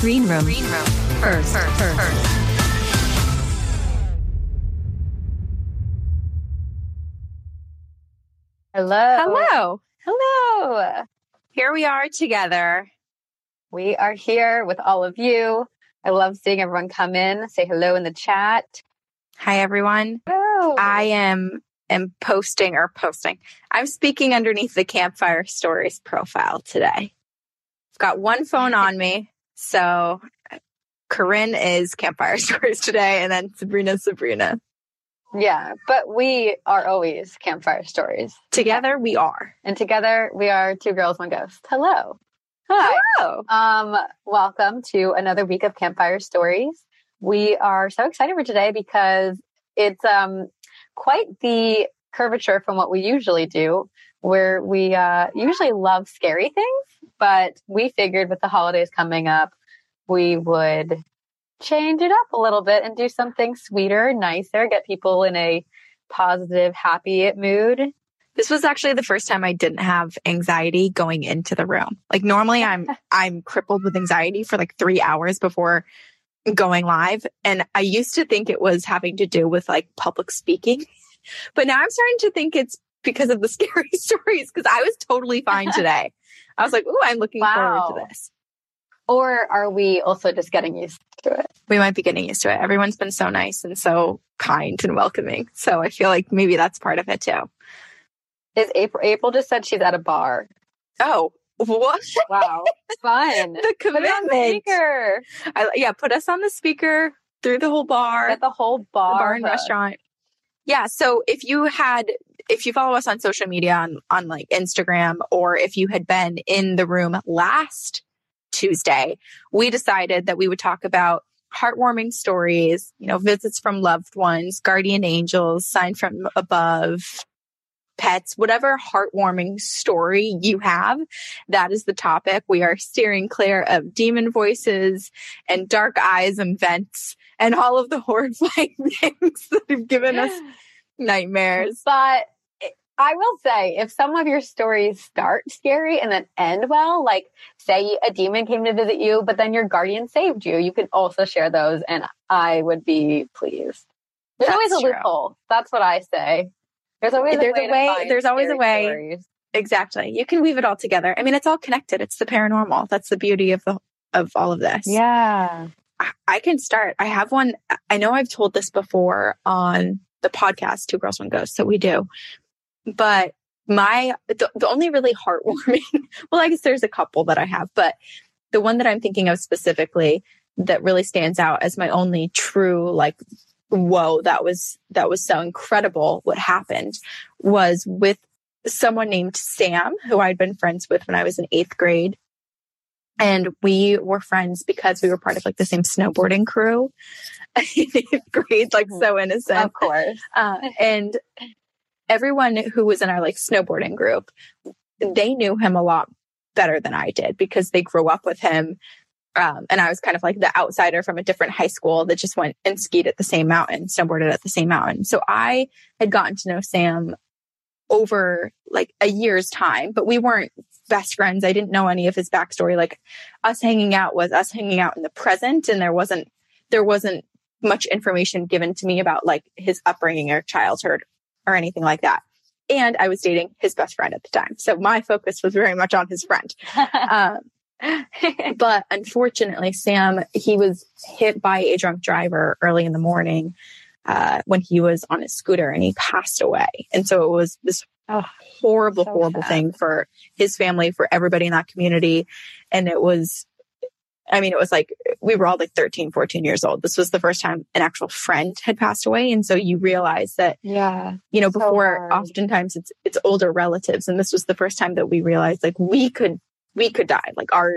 Wi-Fi green room. Green room. First, first, first. Hello. Hello. Hello. Here we are together. We are here with all of you. I love seeing everyone come in, say hello in the chat. Hi, everyone. Hello. I am am posting or posting. I'm speaking underneath the Campfire Stories profile today. I've got one phone on me. So Corinne is Campfire Stories today, and then Sabrina, Sabrina. yeah, but we are always campfire stories. Together we are. And together we are two girls, one ghost. Hello. Hi. Hello. Um, welcome to another week of Campfire Stories. We are so excited for today because it's um quite the curvature from what we usually do, where we uh, usually love scary things, but we figured with the holidays coming up, we would change it up a little bit and do something sweeter, nicer, get people in a positive, happy mood. This was actually the first time I didn't have anxiety going into the room. Like normally I'm I'm crippled with anxiety for like 3 hours before going live and I used to think it was having to do with like public speaking. But now I'm starting to think it's because of the scary stories because I was totally fine today. I was like, "Ooh, I'm looking Wow. forward to this." Or are we also just getting used to it? We might be getting used to it. Everyone's been so nice and so kind and welcoming. So I feel like maybe that's part of it too. Is April April just said she's at a bar. Oh, what? Wow. Fun. the Put it on commitment. speaker. I, yeah, put us on the speaker through the whole bar, Get the whole the bar, bar and restaurant. Yeah. So if you had, if you follow us on social media on, on like Instagram, or if you had been in the room last Tuesday, we decided that we would talk about heartwarming stories, you know, visits from loved ones, guardian angels, sign from above, pets, whatever heartwarming story you have. That is the topic. We are steering clear of demon voices and dark eyes and vents and all of the horrifying things that have given us nightmares. But I will say, if some of your stories start scary and then end well, like say a demon came to visit you, but then your guardian saved you, you can also share those, and I would be pleased. There's That's always a true. loophole. That's what I say. There's always There's a a way. to way- there's always a way. stories. Exactly. You can weave it all together. I mean, it's all connected. It's the paranormal. That's the beauty of the of all of this. Yeah. I- I can start. I have one. I know I've told this before on the podcast, Two Girls, One Ghost. So we do. But my, the, the only really heartwarming, well, I guess there's a couple that I have, but the one that I'm thinking of specifically that really stands out as my only true, like, whoa, that was, that was so incredible. What happened was with someone named Sam, who I'd been friends with when I was in eighth grade. And we were friends because we were part of like the same snowboarding crew in eighth grade, like so innocent. Of course. Uh, and everyone who was in our like snowboarding group, they knew him a lot better than I did because they grew up with him. Um, and I was kind of like the outsider from a different high school that just went and skied at the same mountain, snowboarded at the same mountain. So I had gotten to know Sam over like a year's time, but we weren't best friends. I didn't know any of his backstory. Like us hanging out was us hanging out in the present and there wasn't, there wasn't much information given to me about like his upbringing or childhood or anything like that. And I was dating his best friend at the time. So my focus was very much on his friend. Um, but unfortunately, Sam, he was hit by a drunk driver early in the morning uh, when he was on his scooter and he passed away. And so it was this Oh, horrible, so horrible sad. thing for his family, for everybody in that community. And it was, I mean, it was like we were all like 13, 14 years old. This was the first time an actual friend had passed away. And so you realize that yeah. you know before oftentimes it's it's older relatives and this was the first time that we realized like we could we could die. Like our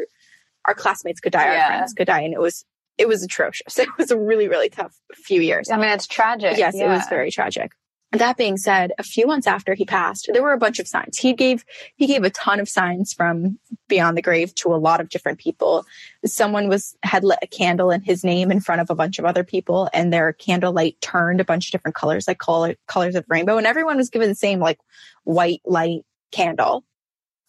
our classmates could die Yeah. our friends could die and it was it was atrocious. It was a really really tough few years. I mean, it's tragic. yes it was very tragic. That being said a few months after he passed there were a bunch of signs. He gave he gave a ton of signs from beyond the grave to a lot of different people. Someone was had lit a candle in his name in front of a bunch of other people and their candlelight turned a bunch of different colors like color, colors of rainbow and everyone was given the same like white light candle.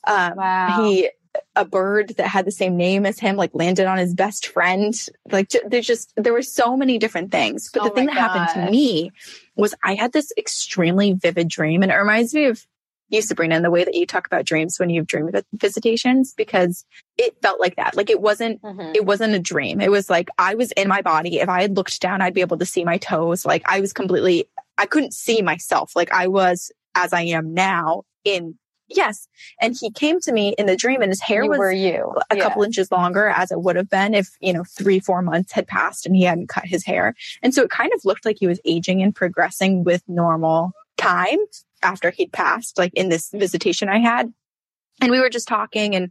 Um Wow. he a bird that had the same name as him, like landed on his best friend. Like there's just, there were so many different things. But Oh the thing that happened to me was I had this extremely vivid dream and it reminds me of you, Sabrina, and the way that you talk about dreams when you have dream vi- visitations, because it felt like that. Like it wasn't Mhm. it wasn't a dream. It was like I was in my body. If I had looked down, I'd be able to see my toes. Like I was completely, I couldn't see myself. Like I was as I am now in, yes. And he came to me in the dream and his hair you was were you. a Yeah. couple inches longer as it would have been if, you know, three, four months had passed and he hadn't cut his hair. And so it kind of looked like he was aging and progressing with normal time after he'd passed, like in this visitation I had. And we were just talking and,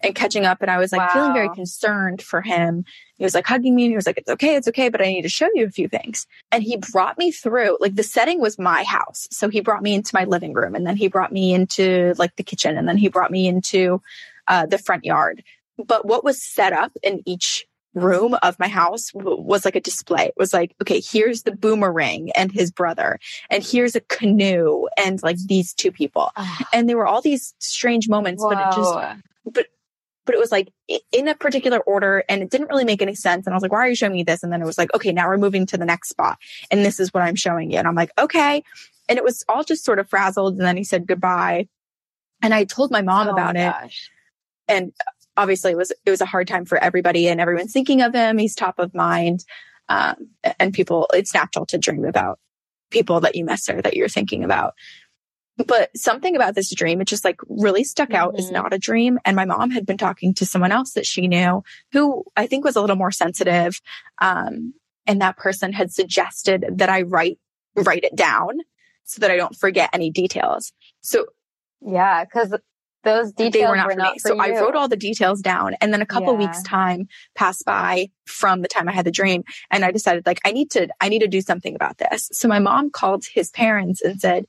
and catching up. And I was like feeling very concerned for him. He was like hugging me and he was like, it's okay. It's okay. But I need to show you a few things. And he brought me through, like the setting was my house. So he brought me into my living room and then he brought me into like the kitchen and then he brought me into uh, the front yard. But what was set up in each room of my house w- was like a display. It was like, okay, here's the boomerang and his brother, and here's a canoe and like these two people. Ah, And there were all these strange moments, but it just, wow. but it was like in a particular order and it didn't really make any sense. And I was like, why are you showing me this? And then it was like, okay, now we're moving to the next spot. And this is what I'm showing you. And I'm like, okay. And it was all just sort of frazzled. And then he said goodbye. And I told my mom Oh about my it and obviously it was it was a hard time for everybody and everyone's thinking of him. He's top of mind. Um, and people it's natural to dream about people that you miss or that you're thinking about. But something about this dream it just like really stuck out as Mhm. not a dream. And my mom had been talking to someone else that she knew who i think was a little more sensitive. Um, and that person had suggested that i write write it down so that i don't forget any details. So Yeah, because those details they were not for me. for so I wrote all the details down and then a couple Yeah. weeks time passed by from the time I had the dream and I decided like I need to I need to do something about this. So my mom called his parents and said,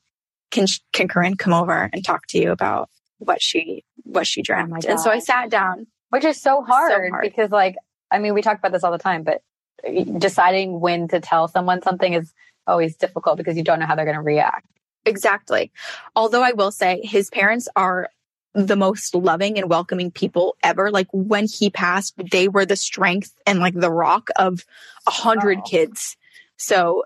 "Can can Corinne come over and talk to you about what she what she oh dreamt?" my and so I sat down. which is so hard, hard. because like i mean we talk about this all the time but uh, deciding when to tell someone something is always difficult because you don't know how they're going to react Exactly. Although I will say his parents are the most loving and welcoming people ever. Like when he passed, they were the strength and like the rock of a hundred Oh. kids. So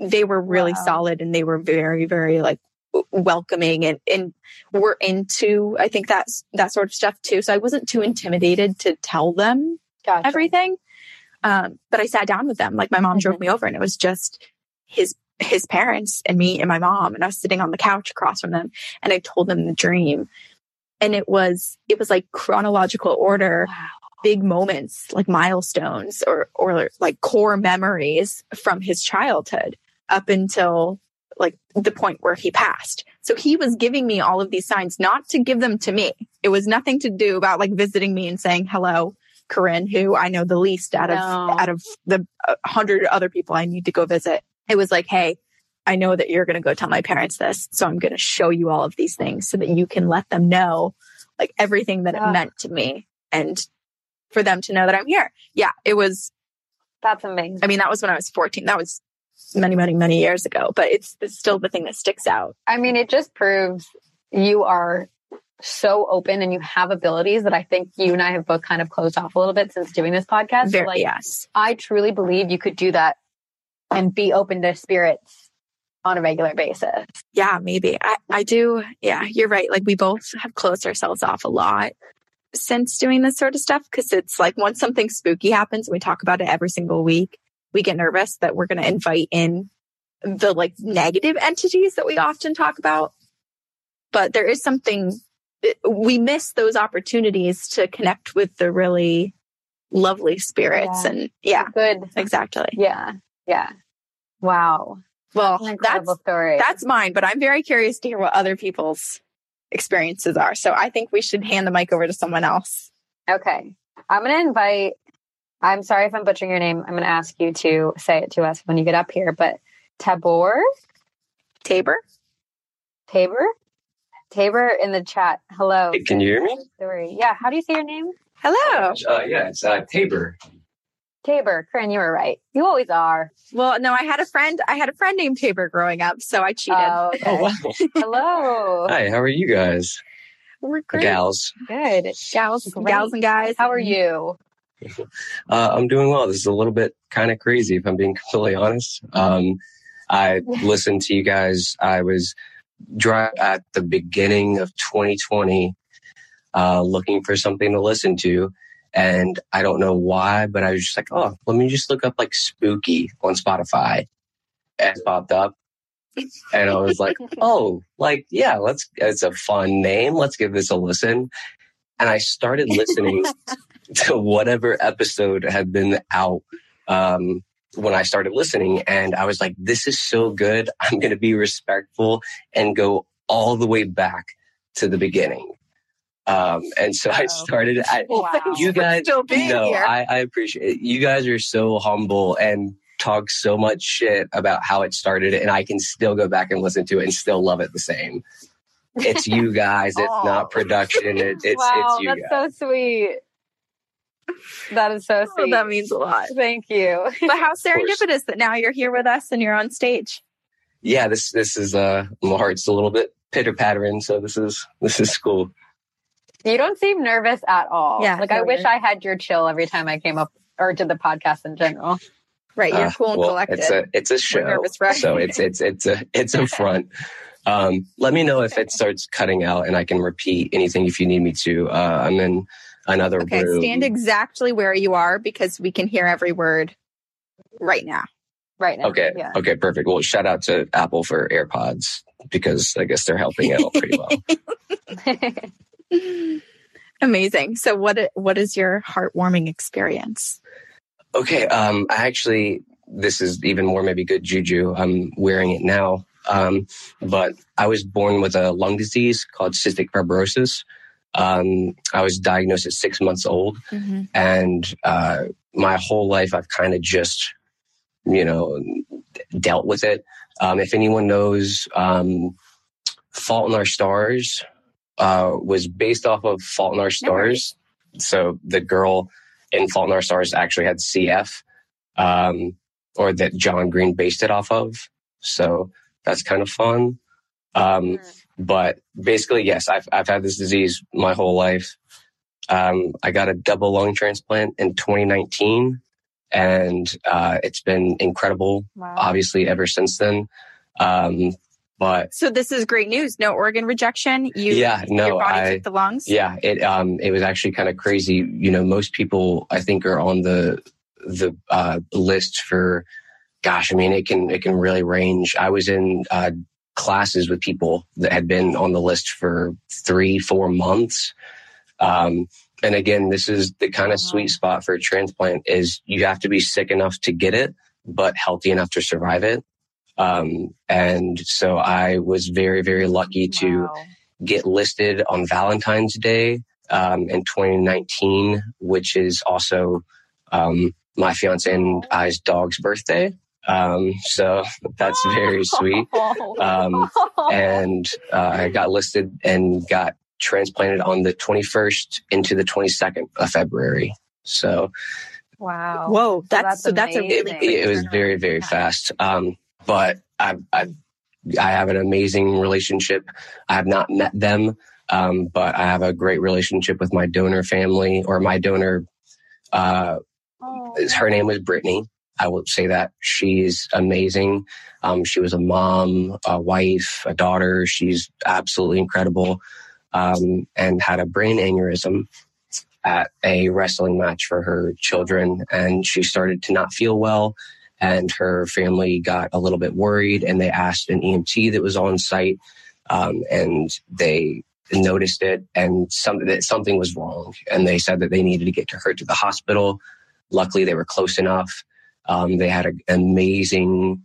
they were really Wow. solid and they were very, very like welcoming and, and were into, I think that's that sort of stuff too. So I wasn't too intimidated to tell them gotcha. everything. Um, but I sat down with them. Like my mom drove Mhm. me over and it was just his his parents and me and my mom and I was sitting on the couch across from them and I told them the dream. And it was it was like chronological order, wow big moments, like milestones or or like core memories from his childhood up until like the point where he passed. So he was giving me all of these signs not to give them to me. It was nothing to do about like visiting me and saying hello Corinne, who I know the least out of No. out of the uh, hundred other people I need to go visit. It was like, hey, I know that you're going to go tell my parents this, so I'm going to show you all of these things so that you can let them know like everything that it Ah. meant to me and for them to know that I'm here. Yeah, it was. that's amazing I mean, that was when I was 14. That was many, many, many years ago, but it's, it's still the thing that sticks out. i mean it just proves you are so open and you have abilities that i think you and i have both kind of closed off a little bit since doing this podcast So, like yes. i truly believe you could do that and be open to spirits on a regular basis Yeah, maybe. I, I do. Yeah, you're right. Like we both have closed ourselves off a lot since doing this sort of stuff because it's like once something spooky happens and we talk about it every single week, we get nervous that we're going to invite in the like negative entities that we often talk about. But there is something eh, we miss those opportunities to connect with the really lovely spirits Yeah. and yeah, good exactly. yeah yeah wow Well, An incredible that's story that's mine, but I'm very curious to hear what other people's experiences are. So I think we should hand the mic over to someone else. Okay. I'm going to invite, I'm sorry if I'm butchering your name. I'm going to ask you to say it to us when you get up here, but Tabor, Tabor? Tabor, Tabor in the chat. Hello. Hey, can you hear me? Story. Yeah. How do you say your name? Hello. Uh, yeah, it's uh, Tabor. Tabor. Corinne, you were right. You always are. Well, no, I had a friend. I had a friend named Tabor growing up, so I cheated. Oh, okay. Oh, wow. Hello. Hi, how are you guys? We're great. Gals. Good. Gals, Great. gals and guys. How are you? Uh, I'm doing well. This is a little bit kind of crazy, if I'm being completely honest. Um, I listened to you guys. I was dry at the beginning of 2020, uh, looking for something to listen to. And I don't know why, but I was just like, oh, let me just look up like spooky on Spotify. And it popped up. And I was like, oh, like, yeah, let's, it's a fun name. Let's give this a listen. And I started listening to whatever episode had been out um, when I started listening. And I was like, this is so good. I'm going to be respectful and go all the way back to the beginning. Um, and so I started. I, Wow. You guys, Still being no, here. I, I appreciate it. You guys are so humble and talk so much shit about how it started, and I can still go back and listen to it and still love it the same. It's you guys. It's not production. It, it's wow, it's you that's guys. so sweet. That is so Oh, sweet. that means a lot. Thank you. But how serendipitous that now you're here with us and you're on stage. yeah, this this is uh my heart's a little bit pitter pattering, so this is this is cool. You don't seem nervous at all. Yeah, Like I wish I had your chill every time I came up or did the podcast in general. Right, you're Uh, cool and well, collected. It's a it's a show, nervous wreck. so it's it's it's a it's a front. Um, let me know if it starts cutting out, and I can repeat anything if you need me to. Uh, I'm in another okay, room. stand exactly where you are because we can hear every word right now. Right now. Okay. Yeah. Okay. Perfect. Well, shout out to Apple for AirPods because I guess they're helping out pretty well. Amazing. So what what is your heartwarming experience? Okay. Um, I actually, this is even more maybe good juju. I'm wearing it now. Um, but I was born with a lung disease called cystic fibrosis. Um, I was diagnosed at six months old. and uh, my whole life I've kind of just, you know, dealt with it. Um, if anyone knows, um, Fault in Our Stars uh, was based off of Fault in Our Stars. So the girl in Fault in Our Stars actually had CF, um, or that John Green based it off of. So that's kind of fun. Um, but basically, yes, I've I've had this disease my whole life. Um, I got a double lung transplant in 2019, and uh, it's been incredible. wow. Obviously, ever since then. Um, but So this is great news. No organ rejection. You yeah, no, your body I took the lungs. yeah, it um it was actually kind of crazy. You know, most people I think are on the the uh, list for. Gosh, I mean, it can it can really range. I was in uh, classes with people that had been on the list for three, four months. Um, and again, this is the kind of sweet spot for a transplant is you have to be sick enough to get it, but healthy enough to survive it. Um, and so I was very, very lucky to Wow. get listed on Valentine's Day um, in 2019, which is also um, my fiance and I's dog's birthday. Um, so that's very sweet. Um, and uh, I got listed and got transplanted on the 21st into the 22nd of February. So wow. Whoa, that's that's so that's a really amazing. it was very, very fast. Um, but I, I, I have an amazing relationship. I have not met them, um, but I have a great relationship with my donor family or my donor. Uh, Oh. her name was Brittany. I will say that she's amazing. Um, she was a mom, a wife, a daughter. She's absolutely incredible. Um, and had a brain aneurysm at a wrestling match for her children. And she started to not feel well. And her family got a little bit worried and they asked an EMT that was on site. Um, and they noticed it and some, that something was wrong. And they said that they needed to get her to the hospital. Luckily, they were close enough. Um, they had an amazing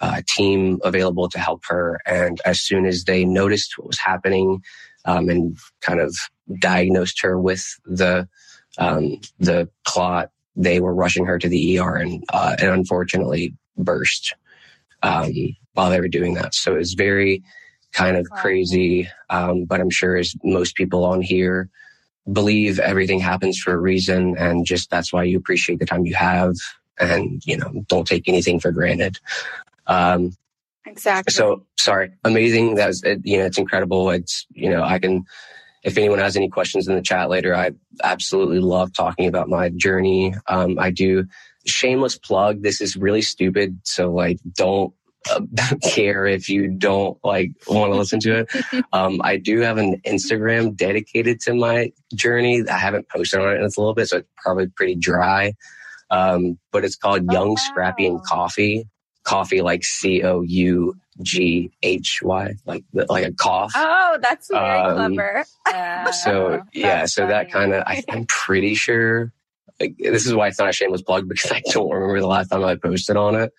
uh, team available to help her. And as soon as they noticed what was happening um, and kind of diagnosed her with the um, the clot, they were rushing her to the ER and uh, and unfortunately burst um, while they were doing that. So it was very kind of Wow. crazy. Um, but I'm sure as most people on here believe everything happens for a reason and just that's why you appreciate the time you have and you know don't take anything for granted um exactly. so sorry amazing that's it, you know it's incredible it's you know i can if anyone has any questions in the chat later, I absolutely love talking about my journey. Um, I do shameless plug. This is really stupid. So like, don't uh, care if you don't like want to listen to it. Um, I do have an Instagram dedicated to my journey. I haven't posted on it in a little bit, so it's probably pretty dry. Um, but it's called oh, Young, wow. Scrappy, and Coughy. Coffee like C O U G H Y, like like a cough. Oh, that's very um, clever. so yeah, so funny. that kind of I'm pretty sure like, this is why it's not a shameless plug because I don't remember the last time I posted on it.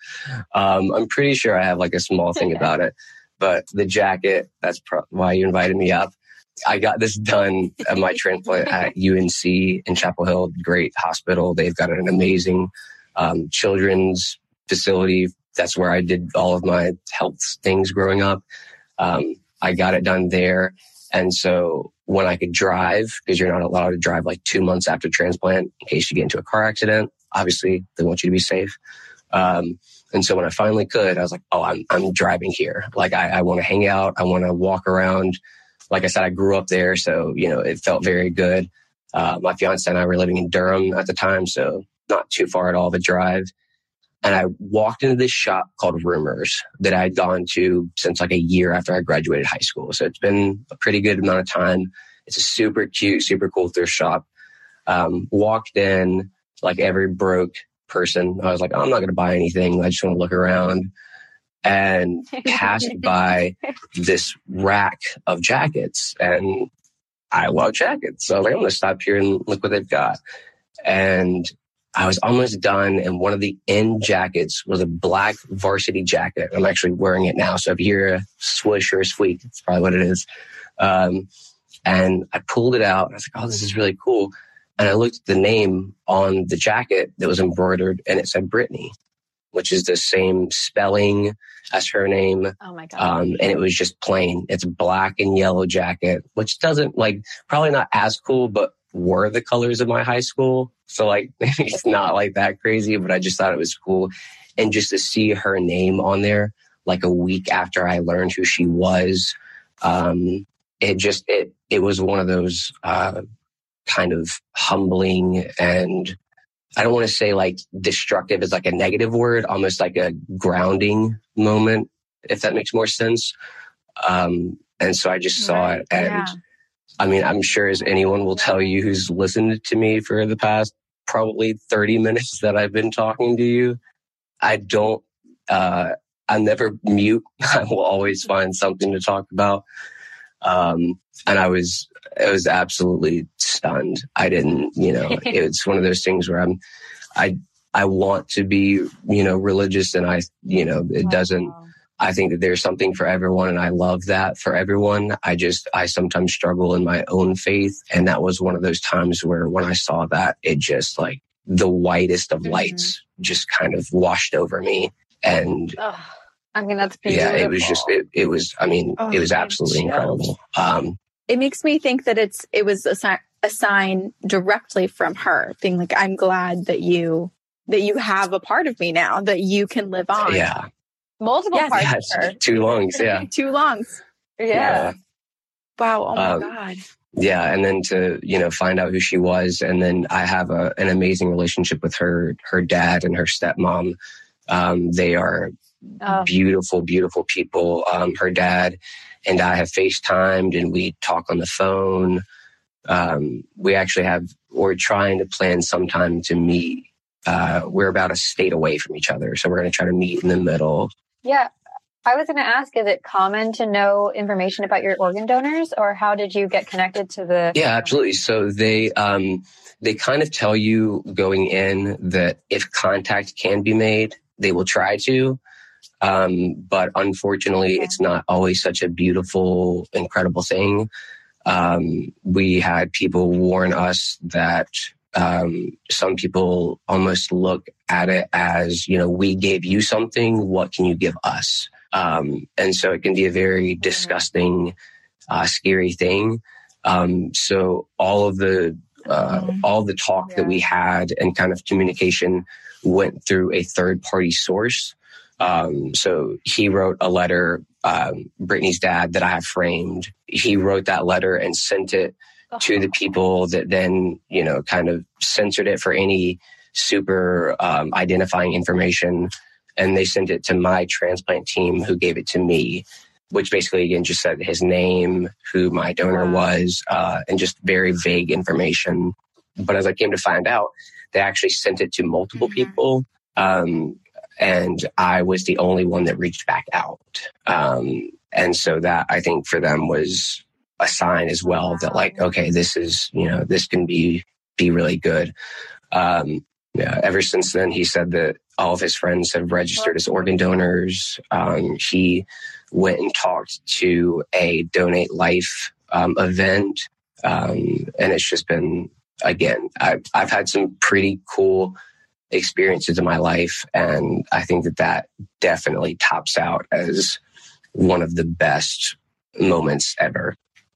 Um, I'm pretty sure I have like a small thing about it, but the jacket, that's pro- why you invited me up. I got this done at my transplant at UNC in Chapel Hill, great hospital. They've got an amazing um, children's facility. That's where I did all of my health things growing up. Um, I got it done there. And so when I could drive, because you're not allowed to drive like two months after transplant in case you get into a car accident. Obviously, they want you to be safe. Um, and so when I finally could, I was like, oh, I'm, I'm driving here. Like, I, I want to hang out. I want to walk around. Like I said, I grew up there. So, you know, it felt very good. Uh, my fiance and I were living in Durham at the time. So not too far at all of a drive. And I walked into this shop called Rumors that I had gone to since like a year after I graduated high school. So it's been a pretty good amount of time. It's a super cute, super cool thrift shop. Um, walked in like every broke person. I was like, I'm not going to buy anything. I just want to look around and passed by this rack of jackets and I love jackets. So I was like, I'm going to stop here and look what they've got. And I was almost done, and one of the end jackets was a black varsity jacket. I'm actually wearing it now. So if you hear a swoosh or a squeak, that's probably what it is. Um, and I pulled it out. I was like, oh, this is really cool. And I looked at the name on the jacket that was embroidered, and it said Brittany, which is the same spelling as her name. Oh my God. Um, and it was just plain. It's black and yellow jacket, which doesn't like, probably not as cool, but were the colors of my high school. So like it's not like that crazy, but I just thought it was cool. And just to see her name on there like a week after I learned who she was, um, it just it it was one of those uh, kind of humbling and I don't want to say like destructive is like a negative word, almost like a grounding moment, if that makes more sense. Um, and so I just saw right, it and yeah. I mean, I'm sure as anyone will tell you who's listened to me for the past probably 30 minutes that I've been talking to you, I don't, uh, I never mute. I will always find something to talk about. Um, and I was, I was absolutely stunned. I didn't, you know, it's one of those things where I'm, I, I want to be, you know, religious and I, you know, it wow. doesn't, I think that there's something for everyone and I love that for everyone. I just, I sometimes struggle in my own faith. And that was one of those times where when I saw that, it just like the whitest of mm-hmm. lights just kind of washed over me. And I mean, that's beautiful. Yeah, it was just, it, it was, I mean, oh, it was absolutely incredible. Um, it makes me think that it's, it was a, si- a sign directly from her being like, I'm glad that you, that you have a part of me now that you can live on. Yeah. Multiple yes. parts. Yes, two lungs. Yeah. two lungs. Yeah. yeah. Wow. Oh my um, God. Yeah. And then to, you know, find out who she was. And then I have a, an amazing relationship with her, her dad and her stepmom. Um, they are oh. beautiful, beautiful people. Um, her dad and I have FaceTimed and we talk on the phone. Um, we actually have, we're trying to plan sometime to meet. Uh, we're about a state away from each other. So we're going to try to meet in the middle yeah. I was going to ask, is it common to know information about your organ donors or how did you get connected to the? Yeah, absolutely. So they, um, they kind of tell you going in that if contact can be made, they will try to. Um, but unfortunately, okay. it's not always such a beautiful, incredible thing. Um, we had people warn us that um, some people almost look at it as, you know, we gave you something. What can you give us? Um, and so it can be a very disgusting, uh, scary thing. Um, so all of the, uh, mm-hmm. all the talk yeah. that we had and kind of communication went through a third party source. Um, so he wrote a letter, um, Brittany's dad that I have framed. He wrote that letter and sent it to the people that then, you know, kind of censored it for any super um, identifying information. And they sent it to my transplant team who gave it to me, which basically, again, just said his name, who my donor was, uh, and just very vague information. But as I came to find out, they actually sent it to multiple mm-hmm. people. Um, and I was the only one that reached back out. Um, and so that I think for them was a sign as well that like, okay, this is, you know, this can be, be really good. Um, yeah, ever since then, he said that all of his friends have registered as organ donors. Um, he went and talked to a donate life um, event. Um, and it's just been, again, I've, I've had some pretty cool experiences in my life. And I think that that definitely tops out as one of the best moments ever.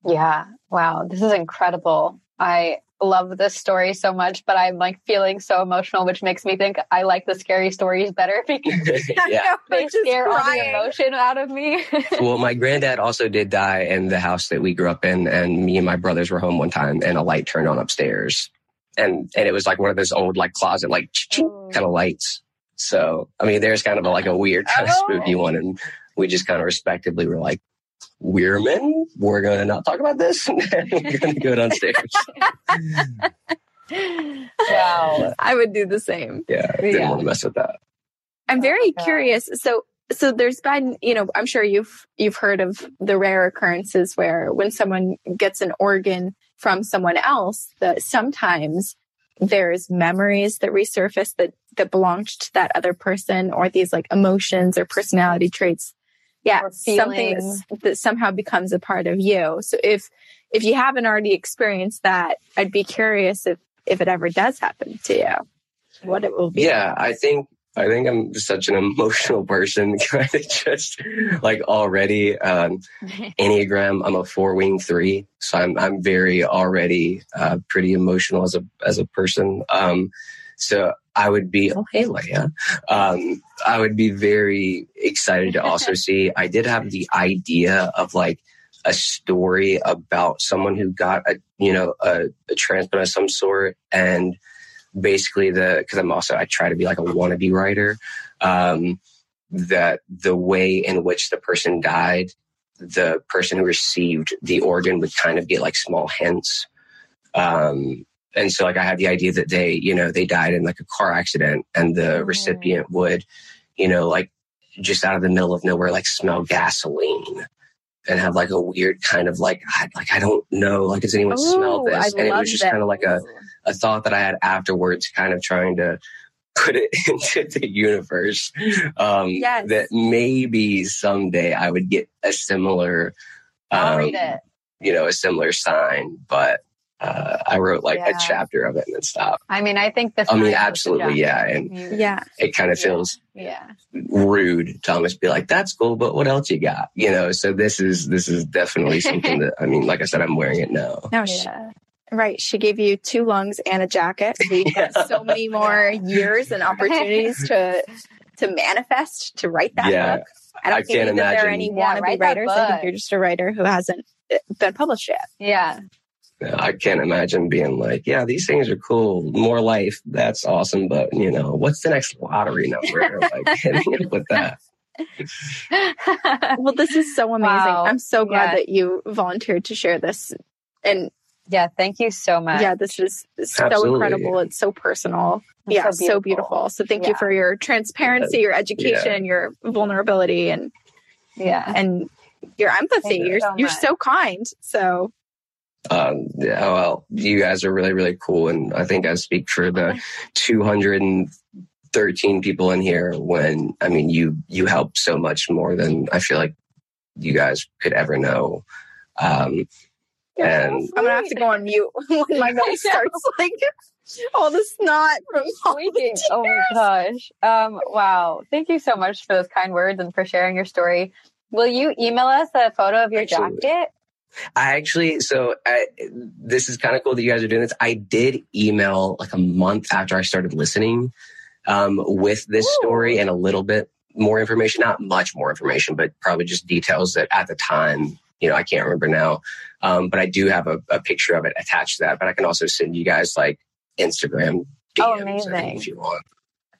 Yeah. Wow. This is incredible. I love this story so much, but I'm like feeling so emotional, which makes me think I like the scary stories better because yeah. they scare all the emotion out of me. well, my granddad also did die in the house that we grew up in, and me and my brothers were home one time, and a light turned on upstairs, and and it was like one of those old like closet like oh. kind of lights. So I mean, there's kind of a, like a weird kind of oh. spooky one, and we just kind of respectively were like, we're men. We're going to not talk about this. we're going to go downstairs. wow. I would do the same. Yeah. I Didn't yeah. want to mess with that. I'm very oh curious. So, so there's been, you know, I'm sure you've, you've heard of the rare occurrences where when someone gets an organ from someone else, that sometimes there's memories that resurface that, that belonged to that other person or these like emotions or personality traits yeah something that somehow becomes a part of you so if if you haven't already experienced that i'd be curious if if it ever does happen to you what it will be yeah i think I think I'm such an emotional person, kind of just like already. Um, Enneagram, I'm a four wing three, so I'm I'm very already uh, pretty emotional as a as a person. Um, so I would be, oh, hey, Leia. Um, I would be very excited to also see. I did have the idea of like a story about someone who got a, you know, a, a transplant of some sort. And basically the, cause I'm also, I try to be like a wannabe writer. Um, that the way in which the person died, the person who received the organ would kind of get like small hints. Um, and so like I had the idea that they, you know, they died in like a car accident and the mm. recipient would, you know, like just out of the middle of nowhere, like smell gasoline and have like a weird kind of like, I, like, I don't know, like, does anyone Ooh, smell this? I and it was just kind of like a, a thought that I had afterwards, kind of trying to put it into the universe. Um, yes. that maybe someday I would get a similar, um, you know, a similar sign, but uh, I wrote like yeah. a chapter of it and then stopped. I mean, I think this. I mean, absolutely, yeah, and yeah, it kind of feels yeah. rude to almost be like, "That's cool, but what else you got?" You know. So this is this is definitely something that I mean, like I said, I'm wearing it now. No, yeah. Right. She gave you two lungs and a jacket. We've got so many more years and opportunities to to manifest to write that yeah, book. I don't I think that there are any wannabe yeah, writers. I think you're just a writer who hasn't been published yet. Yeah. I can't imagine being like, yeah, these things are cool. More life. That's awesome. But, you know, what's the next lottery number? like, hitting it with that. well, this is so amazing. Wow. I'm so glad yeah. that you volunteered to share this. And yeah, thank you so much. Yeah, this is so Absolutely. incredible. It's so personal. It's yeah, so beautiful. so beautiful. So thank yeah. you for your transparency, your education, yeah. your vulnerability, and yeah, and your empathy. You you're so you're so kind. So um, yeah, well, you guys are really, really cool. And I think I speak for the 213 people in here when, I mean, you, you help so much more than I feel like you guys could ever know. Um, and I'm gonna have to go on mute when my nose starts like all the snot from squeaking. Oh my gosh. Um, wow. Thank you so much for those kind words and for sharing your story. Will you email us a photo of your Absolutely. jacket? I actually, so I, this is kind of cool that you guys are doing this. I did email like a month after I started listening um, with this Ooh. story and a little bit more information, not much more information, but probably just details that at the time, you know, I can't remember now. Um, but I do have a, a, picture of it attached to that. But I can also send you guys like Instagram DMs oh, amazing. if you want.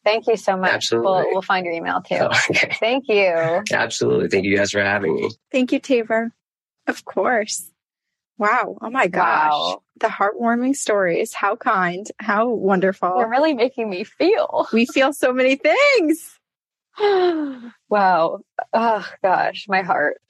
Thank you so much. Absolutely. We'll, we'll find your email too. Oh, okay. Thank you. Absolutely. Thank you guys for having me. Thank you, Tabor. Of course. Wow. Oh my gosh. Wow. The heartwarming stories. How kind. How wonderful. You're really making me feel. We feel so many things. wow. Oh gosh, my heart.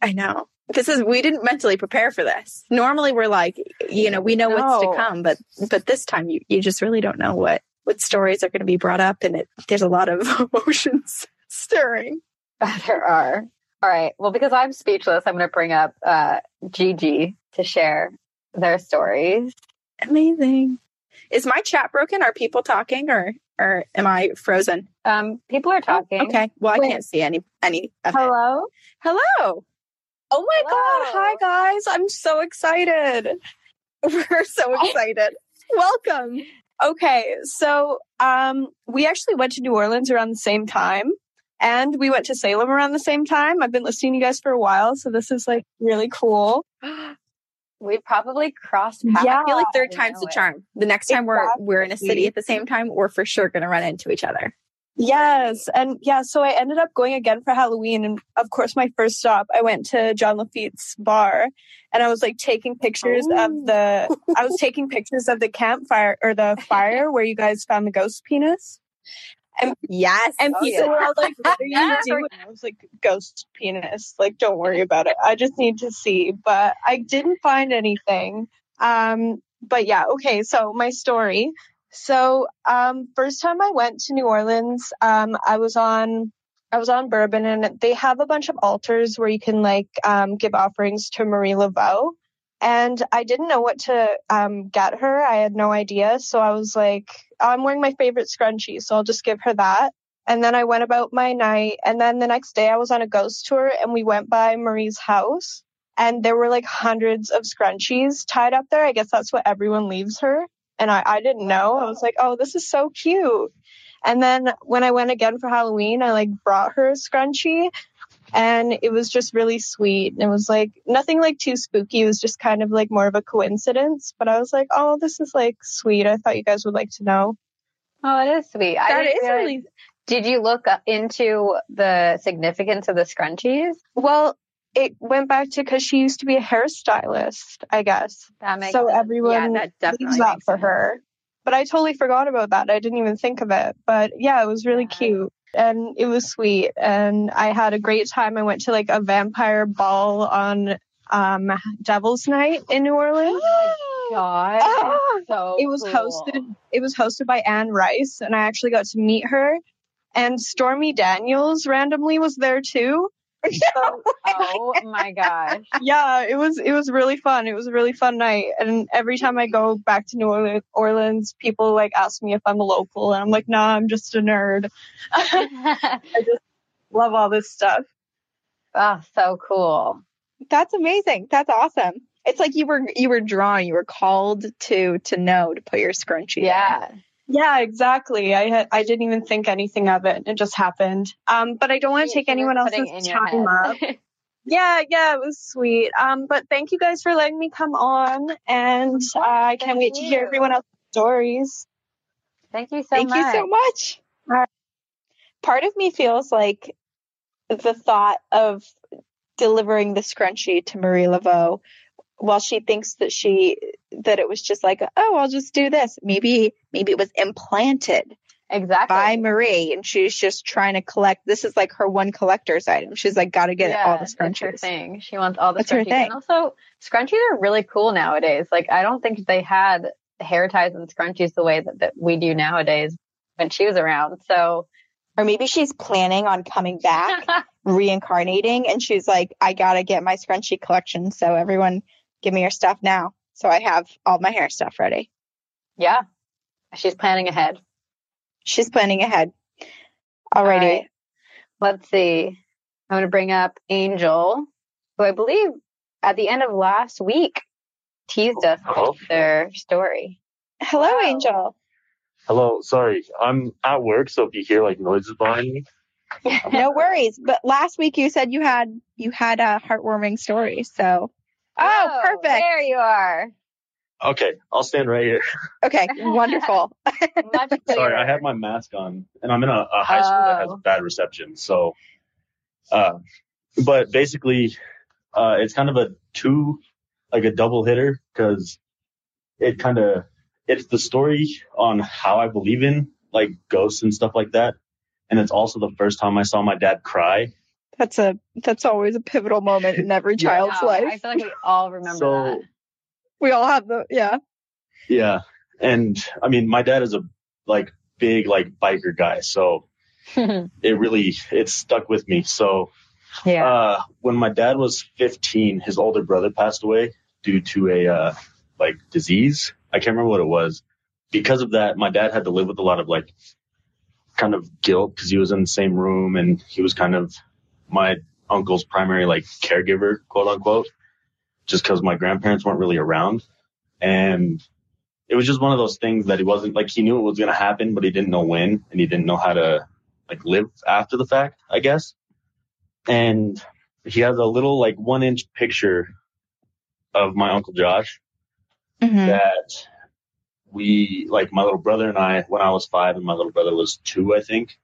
I know. This is we didn't mentally prepare for this. Normally we're like, you know, we know no. what's to come, but but this time you you just really don't know what what stories are going to be brought up and it there's a lot of emotions stirring. There are. All right. Well, because I'm speechless, I'm going to bring up uh, Gigi to share their stories. Amazing. Is my chat broken? Are people talking or or am I frozen? Um, people are talking. Oh, okay. Well, I Wait. can't see any any. Hello. It. Hello. Oh my Hello. god! Hi guys! I'm so excited. We're so excited. Welcome. Okay, so um, we actually went to New Orleans around the same time. And we went to Salem around the same time. I've been listening to you guys for a while, so this is like really cool. we probably crossed paths. Yeah, I feel like third time's the charm. The next time exactly. we're we're in a city at the same time, we're for sure going to run into each other. Yes, and yeah, so I ended up going again for Halloween, and of course, my first stop, I went to John Lafitte's bar, and I was like taking pictures Ooh. of oh. the, I was taking pictures of the campfire or the fire where you guys found the ghost penis, and yes. And oh, people yeah. were all like, what are you doing? I was like, ghost penis. Like, don't worry about it. I just need to see. But I didn't find anything. Um, but yeah, okay. So my story. So, um, first time I went to New Orleans, um, I was on, I was on Bourbon and they have a bunch of altars where you can like, um, give offerings to Marie Laveau. And I didn't know what to, um, get her. I had no idea. So I was like, I'm wearing my favorite scrunchie, so I'll just give her that. And then I went about my night. And then the next day I was on a ghost tour and we went by Marie's house and there were like hundreds of scrunchies tied up there. I guess that's what everyone leaves her. And I, I didn't know. I was like, oh, this is so cute. And then when I went again for Halloween, I like brought her a scrunchie and it was just really sweet. It was like nothing like too spooky. It was just kind of like more of a coincidence. But I was like, oh, this is like sweet. I thought you guys would like to know. Oh, it is sweet. That is realize, really. Did you look into the significance of the scrunchies? Well, it went back to because she used to be a hairstylist, I guess. That makes so sense. everyone yeah, that definitely that for sense. her. But I totally forgot about that. I didn't even think of it. But yeah, it was really yeah. cute and it was sweet and I had a great time. I went to like a vampire ball on um Devil's Night in New Orleans. Oh God. Ah, so it was cool. hosted it was hosted by Anne Rice and I actually got to meet her and Stormy Daniels randomly was there too. oh my gosh. Yeah, it was it was really fun. It was a really fun night. And every time I go back to New Orleans, people like ask me if I'm a local and I'm like, nah, I'm just a nerd. I just love all this stuff. Oh, so cool. That's amazing. That's awesome. It's like you were you were drawn, you were called to to know to put your scrunchie. Yeah. In. Yeah, exactly. I had I didn't even think anything of it. It just happened. Um, but I don't want to take anyone else's time up. yeah, yeah, it was sweet. Um, but thank you guys for letting me come on, and uh, I can't wait you. to hear everyone else's stories. Thank you so thank much. Thank you so much. Right. Part of me feels like the thought of delivering the scrunchie to Marie Laveau while she thinks that she that it was just like oh i'll just do this. Maybe maybe it was implanted exactly. by marie and she's just trying to collect this is like her one collector's item. She's like got to get yeah, all the scrunchies her thing. She wants all the that's scrunchies. And also scrunchies are really cool nowadays. Like i don't think they had hair ties and scrunchies the way that, that we do nowadays when she was around. So or maybe she's planning on coming back reincarnating and she's like i gotta get my scrunchie collection so everyone give me your stuff now. So I have all my hair stuff ready. Yeah. She's planning ahead. She's planning ahead. Alrighty. Right. Let's see. I'm going to bring up Angel, who I believe at the end of last week teased us oh, Hello? with their story. Hello, wow. Angel. Hello. Sorry. I'm at work, so if you hear like noises behind me, no worries. But last week you said you had you had a heartwarming story. So, oh, perfect. There you are. Okay, I'll stand right here. Okay, wonderful. Sorry. I have my mask on, and I'm in a, a high school that has Oh. bad reception. So, uh, but basically, uh, it's kind of a two, like a double hitter, because it kind of it's the story on how I believe in like ghosts and stuff like that, and it's also the first time I saw my dad cry. That's a that's always a pivotal moment in every Yeah. child's Wow, I feel like we all remember So We all have the yeah. yeah, and I mean, my dad is a like big like biker guy, so it really it stuck with me. So yeah. Uh, when my dad was 15, his older brother passed away due to a uh, like disease. I can't remember what it was. Because of that, my dad had to live with a lot of like kind of guilt because he was in the same room and he was kind of my uncle's primary like caregiver, quote unquote, just because my grandparents weren't really around. And it was just one of those things that he wasn't like he knew it was gonna happen, but he didn't know when and he didn't know how to like live after the fact, I guess and he has a little like one inch picture of my uncle Josh Mhm. that we like my little brother and I when I was five and my little brother was two I think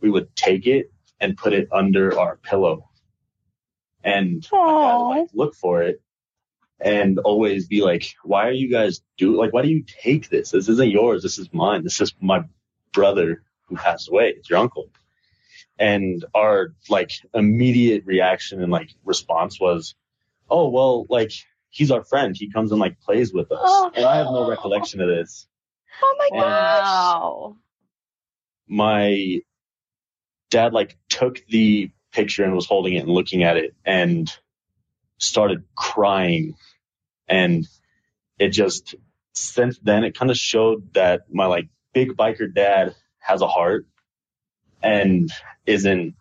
we would take it and put it under our pillow. And my dad Aw. would like look for it and always be like why are you guys do like why do you take this? This isn't yours. This is mine. This is my brother who passed away. It's your uncle. And our like immediate reaction and like response was oh well like he's our friend. He comes and like plays with us. Oh. and i have no recollection of this. Oh my And- gosh. wow. my dad like took the picture and was holding it and looking at it and started crying and it just since then it kind of showed that my like big biker dad has a heart and isn't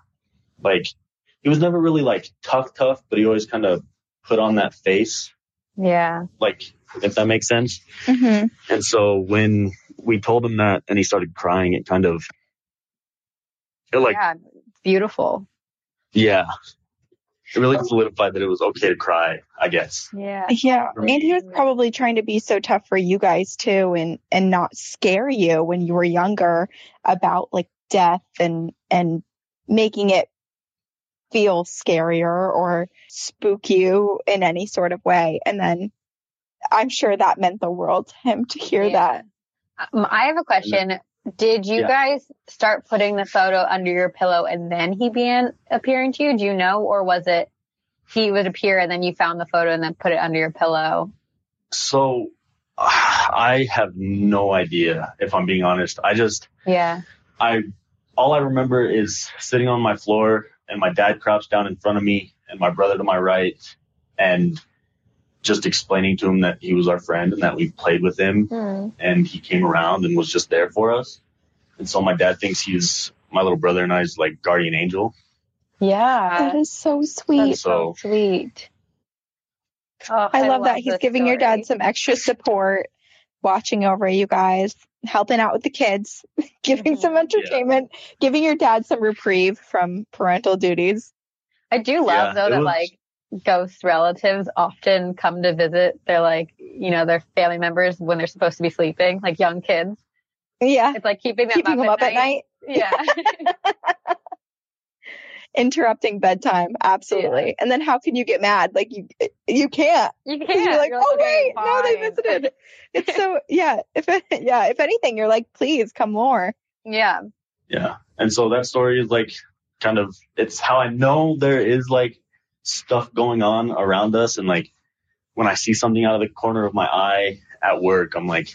like he was never really like tough tough but he always kind of put on that face Yeah. like if that makes sense Mhm. and so when we told him that and he started crying it kind of it like yeah. Beautiful. Yeah. It really solidified that it was okay to cry, I guess. Yeah. Yeah, and he was probably trying to be so tough for you guys too, and and not scare you when you were younger about like death and and making it feel scarier or spook you in any sort of way. And then I'm sure that meant the world to him to hear Yeah. that. Um, I have a question. Did you Yeah. guys start putting the photo under your pillow and then he began appearing to you? Do you know? Or was it he would appear and then you found the photo and then put it under your pillow? So I have no idea if I'm being honest. I just Yeah. I all I remember is sitting on my floor and my dad crouched down in front of me and my brother to my right and just explaining to him that he was our friend and that we played with him Hmm. and he came around and was just there for us. And so my dad thinks he's my little brother and I's like guardian angel. Yeah. That is so sweet. That's so So- sweet. Oh, I love that he's this giving your dad some extra support, watching over you guys, helping out with the kids, giving Mhm. some entertainment, giving your dad some reprieve from parental duties. I do love Yeah, though that was- like ghost relatives often come to visit their like you know their family members when they're supposed to be sleeping, like young kids. Yeah, It's like keeping them keeping up, them up at night, Yeah. interrupting bedtime. Absolutely. And then how can you get mad? Like you, you can't. you 'Cause can't. You're like, oh okay, wait, no, they visited. It's so yeah. If yeah, if anything, you're like, please come more. Yeah. Yeah. And so that story is like kind of, it's how I know there is like stuff going on around us. And like when I see something out of the corner of my eye at work, I'm like,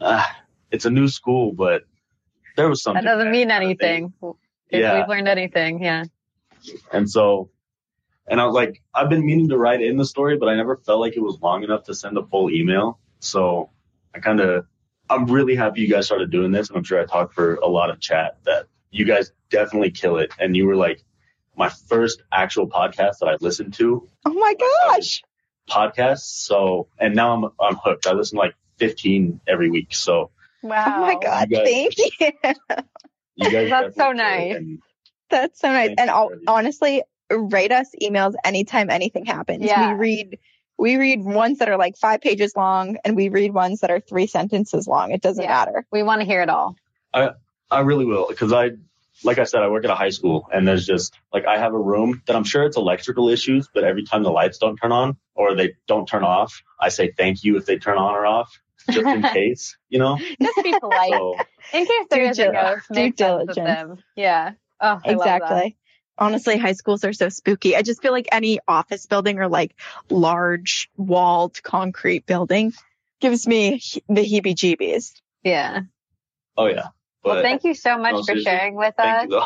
ah, it's a new school, but there was something. That doesn't mean kind of thing. anything. If Yeah. we've learned anything, yeah. And so, and I was like, I've been meaning to write in the story, but I never felt like it was long enough to send a full email. So I kind of, I'm really happy you guys started doing this. And I'm sure I talked for a lot of chat that you guys definitely kill it. And you were like my first actual podcast that I listened to Oh my um, gosh. podcasts. So, and now I'm, I'm hooked. I listen to like 15 every week. So Wow. Oh my god. You guys- Thank you. you guys, That's so definitely kill it. nice. And That's so nice. And you, I'll, honestly, write us emails anytime anything happens. Yeah. We read we read ones that are like five pages long and we read ones that are three sentences long. It doesn't Yeah. matter. We want to hear it all. I I really will because I, like I said, I work at a high school and there's just like I have a room that I'm sure it's electrical issues, but every time the lights don't turn on or they don't turn off, I say thank you if they turn on or off, just in case, you know. Just be polite. So In case there Due a ghost, due make diligence. them. Yeah. Oh, I love that. exactly. Honestly, high schools are so spooky. I just feel like any office building or like large walled concrete building gives me the heebie jeebies. Yeah. oh yeah, but Well, thank you so much No, for sharing with thank us. you.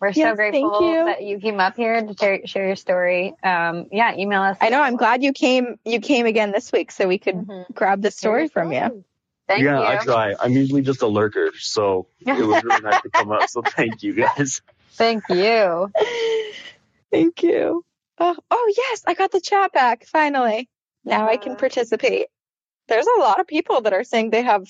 We're Yes, so thank grateful you. that you came up here to share, share your story. Um, yeah, email us. I know. I'm glad you came. You came again this week, so we could Mhm. grab the Share your story from you. Thank yeah, you. I try. I'm usually just a lurker, so it was really nice to come up. So thank you guys. Thank you. Thank you. Oh, oh yes, I got the chat back finally. Now I can participate. There's a lot of people that are saying they have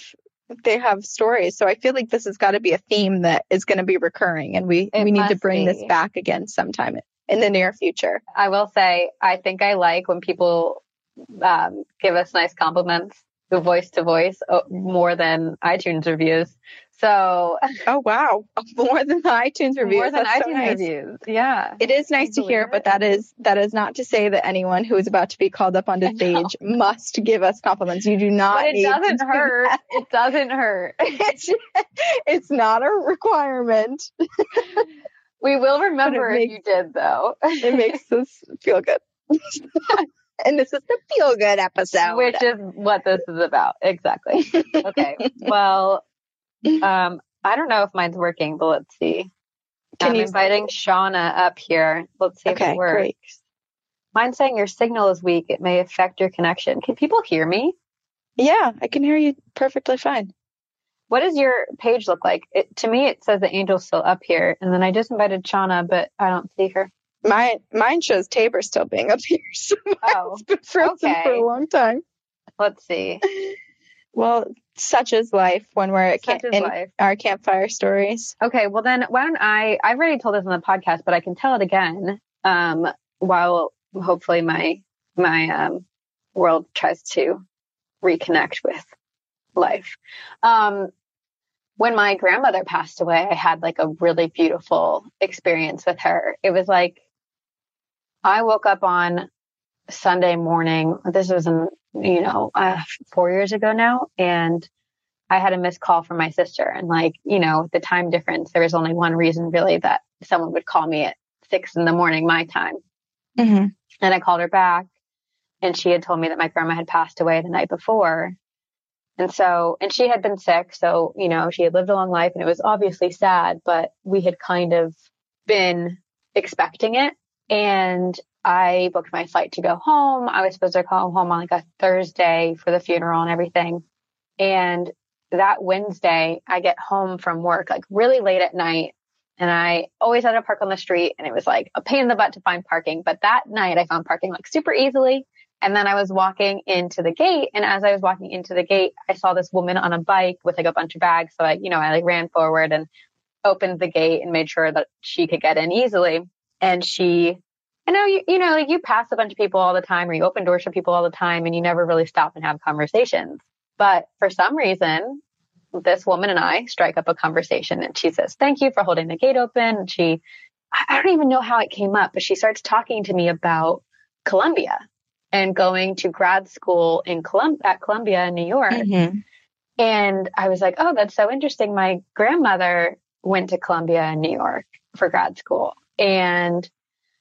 they have stories, so I feel like this has got to be a theme that is going to be recurring, and we It we need to bring this back again sometime in the near future. I will say, I think I like when people um, give us nice compliments, the voice to voice, uh, more than iTunes reviews. So Oh wow, more than the iTunes reviews. more than That's iTunes so nice. reviews. Yeah. It is nice to hear, it? but that is that is not to say that anyone who is about to be called up onto stage must give us compliments. You do not. But it need doesn't do hurt. that. It doesn't hurt. It's, it's not a requirement. We will remember if makes- you did, though. It makes us feel good. and this is the feel good episode. Which is what this is about. Exactly. Okay. well, um, I don't know if mine's working, but let's see. Can I'm you- inviting Shauna up here. Let's see if it works. great. Mine's saying your signal is weak. It may affect your connection. Can people hear me? Yeah, I can hear you perfectly fine. What does your page look like? It, to me, it says the angel's still up here, and then I just invited Shauna, but I don't see her. Mine mine shows Tabor still being up here, so Oh, it's been frozen for a long time. let's see. Well, such is life when we're at camp- in life. our campfire stories. Okay, well then, why don't I? I've already told this on the podcast, but I can tell it again. Um, while hopefully my my um world tries to reconnect with life. Um, when my grandmother passed away, I had like a really beautiful experience with her. It was like I woke up on Sunday morning. This was in, you know, uh, four years ago now. And I had a missed call from my sister. And like, you know, the time difference, there was only one reason really that someone would call me at six in the morning, my time. Mm-hmm. And I called her back and she had told me that my grandma had passed away the night before. And so, and she had been sick. So, you know, she had lived a long life and it was obviously sad, but we had kind of been expecting it. And I booked my flight to go home. I was supposed to come home on like a Thursday for the funeral and everything. And that Wednesday, I get home from work like really late at night. And I always had to park on the street and it was like a pain in the butt to find parking. But that night I found parking like super easily. And then I was walking into the gate. And as I was walking into the gate, I saw this woman on a bike with like a bunch of bags. So I, you know, I like ran forward and opened the gate and made sure that she could get in easily. And she, I know you, you know, like you pass a bunch of people all the time or you open doors for people all the time and you never really stop and have conversations. But for some reason, this woman and I strike up a conversation and she says, thank you for holding the gate open. And she, I I don't even know how it came up, but she starts talking to me about Columbia and going to grad school in Colum- at Columbia in New York. Mm-hmm. And I was like, oh, that's so interesting. My grandmother went to Columbia in New York for grad school. And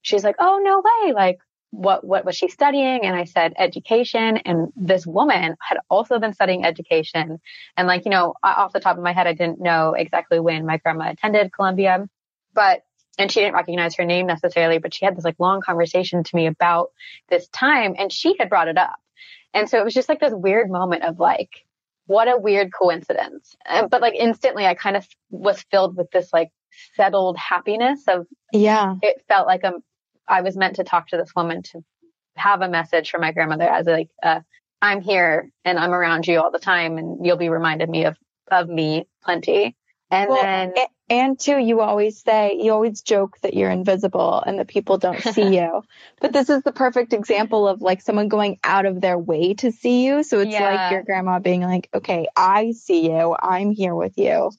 she's like, oh, no way. Like, what, what was she studying? And I said education. And this woman had also been studying education. And like, you know, off the top of my head, I didn't know exactly when my grandma attended Columbia, but, and she didn't recognize her name necessarily, but she had this like long conversation to me about this time and she had brought it up. And so it was just like this weird moment of like, what a weird coincidence. But like instantly I kind of was filled with this like settled happiness of Yeah. it felt like um I was meant to talk to this woman to have a message from my grandmother as like uh, I'm here and I'm around you all the time and you'll be reminded me of of me plenty. And Well, then a- And two, you always say, you always joke that you're invisible and that people don't see you. But this is the perfect example of like someone going out of their way to see you. So it's Yeah. like your grandma being like, okay, I see you. I'm here with you.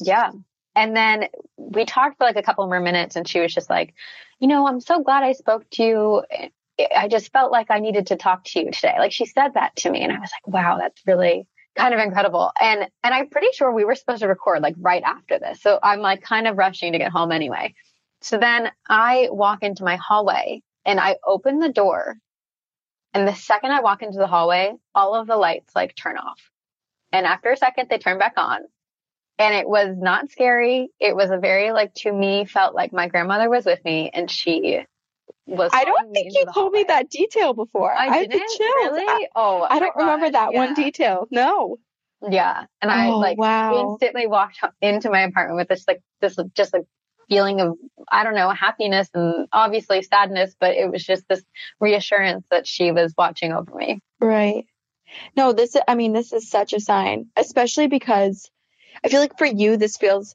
Yeah. And then we talked for like a couple more minutes and she was just like, you know, I'm so glad I spoke to you. I just felt like I needed to talk to you today. Like she said that to me and I was like, wow, that's really kind of incredible. And, and I'm pretty sure we were supposed to record like right after this. So I'm like kind of rushing to get home anyway. So then I walk into my hallway and I open the door. And the second I walk into the hallway, all of the lights like turn off. And after a second, they turn back on and it was not scary. It was a very like to me felt like my grandmother was with me and she was. I don't think you told me that detail before. I the didn't really. I, oh, I don't remember gosh, that one detail. No. Yeah, and I Oh, like wow. instantly walked into my apartment with this like this just like feeling of I don't know happiness and obviously sadness, but it was just this reassurance that she was watching over me. Right. No, this, I mean, this is such a sign, especially because I feel like for you, this feels,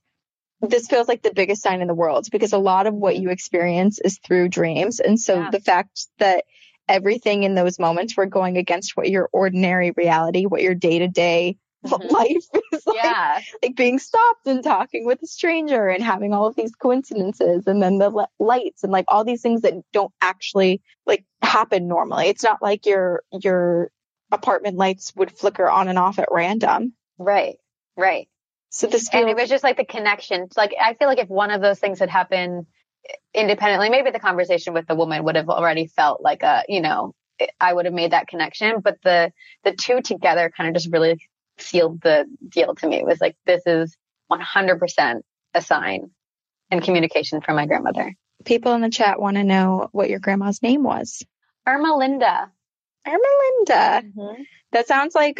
this feels like the biggest sign in the world because a lot of what you experience is through dreams. And so Yeah. the fact that everything in those moments were going against what your ordinary reality, what your day to day life is like, Yeah, like being stopped and talking with a stranger and having all of these coincidences and then the li- lights and like all these things that don't actually like happen normally. It's not like your your apartment lights would flicker on and off at random. right, right. So this and it was just like the connection. Like I feel like if one of those things had happened independently, maybe the conversation with the woman would have already felt like a, you know, I would have made that connection. But the the two together kind of just really sealed the deal to me. It was like this is 100% a sign and communication from my grandmother, people in the chat want to know what your grandma's name was. Irma Linda. Ermelinda. Mm-hmm. That sounds like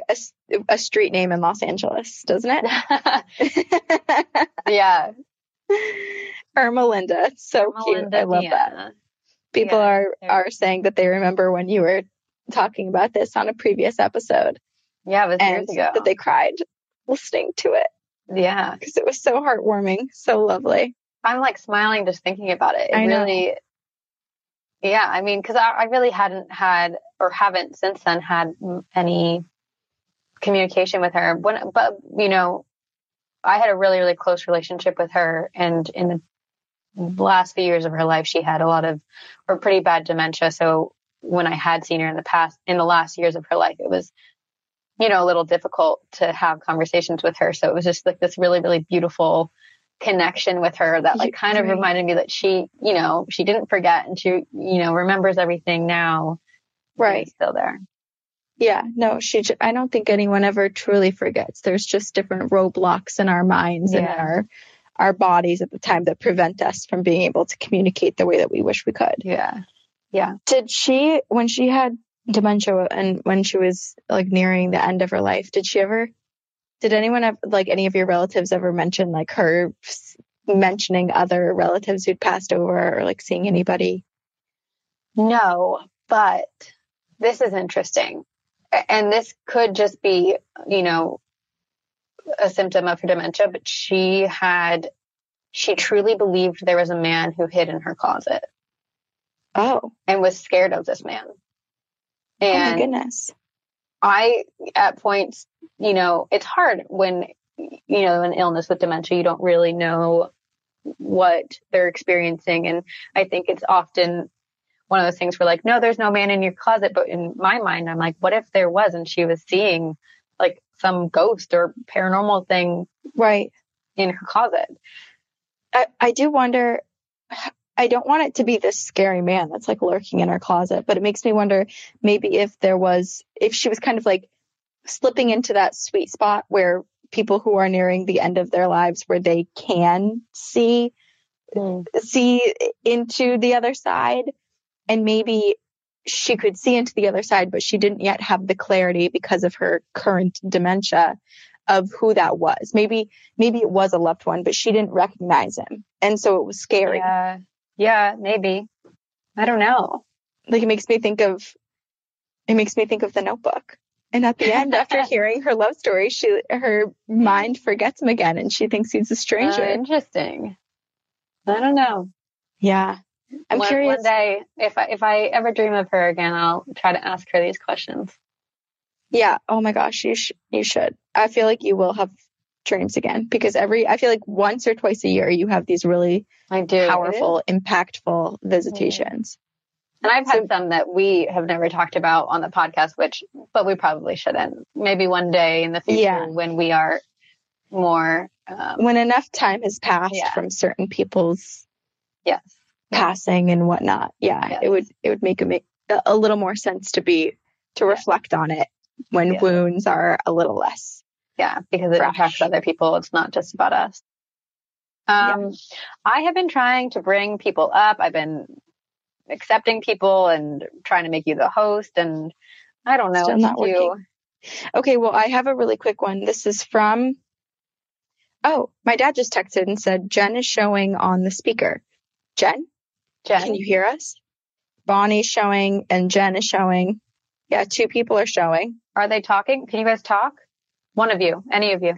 a street name in Los Angeles, doesn't it? yeah, Ermelinda. It's so Irma cute. I love that. People Yeah, are they're- saying that they remember when you were talking about this on a previous episode Yeah, it was years ago. that they cried listening to it yeah. because it was so heartwarming, so lovely. I'm like smiling just thinking about it. It I know. Yeah. I mean, because I, I really hadn't had or haven't since then had any communication with her. When, but you know, I had a really really close relationship with her, and in the last few years of her life, she had a lot of or pretty bad dementia. So when I had seen her in the past, in the last years of her life, it was you know a little difficult to have conversations with her. So it was just like this really really beautiful connection with her that like kind of reminded me that she, you know, she didn't forget and she, you know, remembers everything now. Right. Still there. Yeah. No, she. j- I don't think anyone ever truly forgets. There's just different roadblocks in our minds and our our bodies at the time that prevent us from being able to communicate the way that we wish we could. Yeah. Yeah. Did she, when she had dementia and when she was like nearing the end of her life, did she ever, did anyone have, like any of your relatives ever mention like her mentioning other relatives who'd passed over or like seeing anybody? No, but this is interesting. And this could just be, you know, a symptom of her dementia, but she had, she truly believed there was a man who hid in her closet Oh, and was scared of this man. oh my And goodness. I, at points, you know, it's hard when, you know, an illness with dementia, you don't really know what they're experiencing. And I think it's often one of those things where like, no, there's no man in your closet. But in my mind, I'm like, what if there was and she was seeing like some ghost or paranormal thing Right. in her closet? I, I do wonder. I don't want it to be this scary man that's like lurking in her closet, but it makes me wonder maybe if there was, if she was kind of like slipping into that sweet spot where people who are nearing the end of their lives where they can see mm. see into the other side and maybe she could see into the other side but she didn't yet have the clarity because of her current dementia of who that was. Maybe maybe it was a loved one but she didn't recognize him and so it was scary. Yeah. Yeah, maybe. I don't know. like it makes me think of it makes me think of the notebook And at the end, after hearing her love story, she her mind forgets him again, and she thinks he's a stranger. Uh, interesting. I don't know. Yeah, I'm one, curious. One day, if I, if I ever dream of her again, I'll try to ask her these questions. Yeah. Oh my gosh, you sh- you should. I feel like you will have dreams again because every I feel like once or twice a year you have these really I do powerful, impactful visitations. And I've had So- some that we have never talked about on the podcast, which, but we probably shouldn't. Maybe one day in the future Yeah. when we are more, um, When enough time has passed Yeah. from certain people's yes. passing and whatnot, yeah, Yes. it would it would make a make a, little more sense to be to reflect on it when Yeah. wounds are a little less. Yeah, because it Fresh. impacts other people. It's not just about us. Um, I have been trying to bring people up. I've been accepting people and trying to make you the host, and I don't know Still not do. working. Okay, well, I have a really quick one. This is from. Oh, my dad just texted and said Jen is showing on the speaker. Jen, Jen, can you hear us? Bonnie's showing and Jen is showing. Yeah, two people are showing. are they talking? Can you guys talk? One of you, any of you.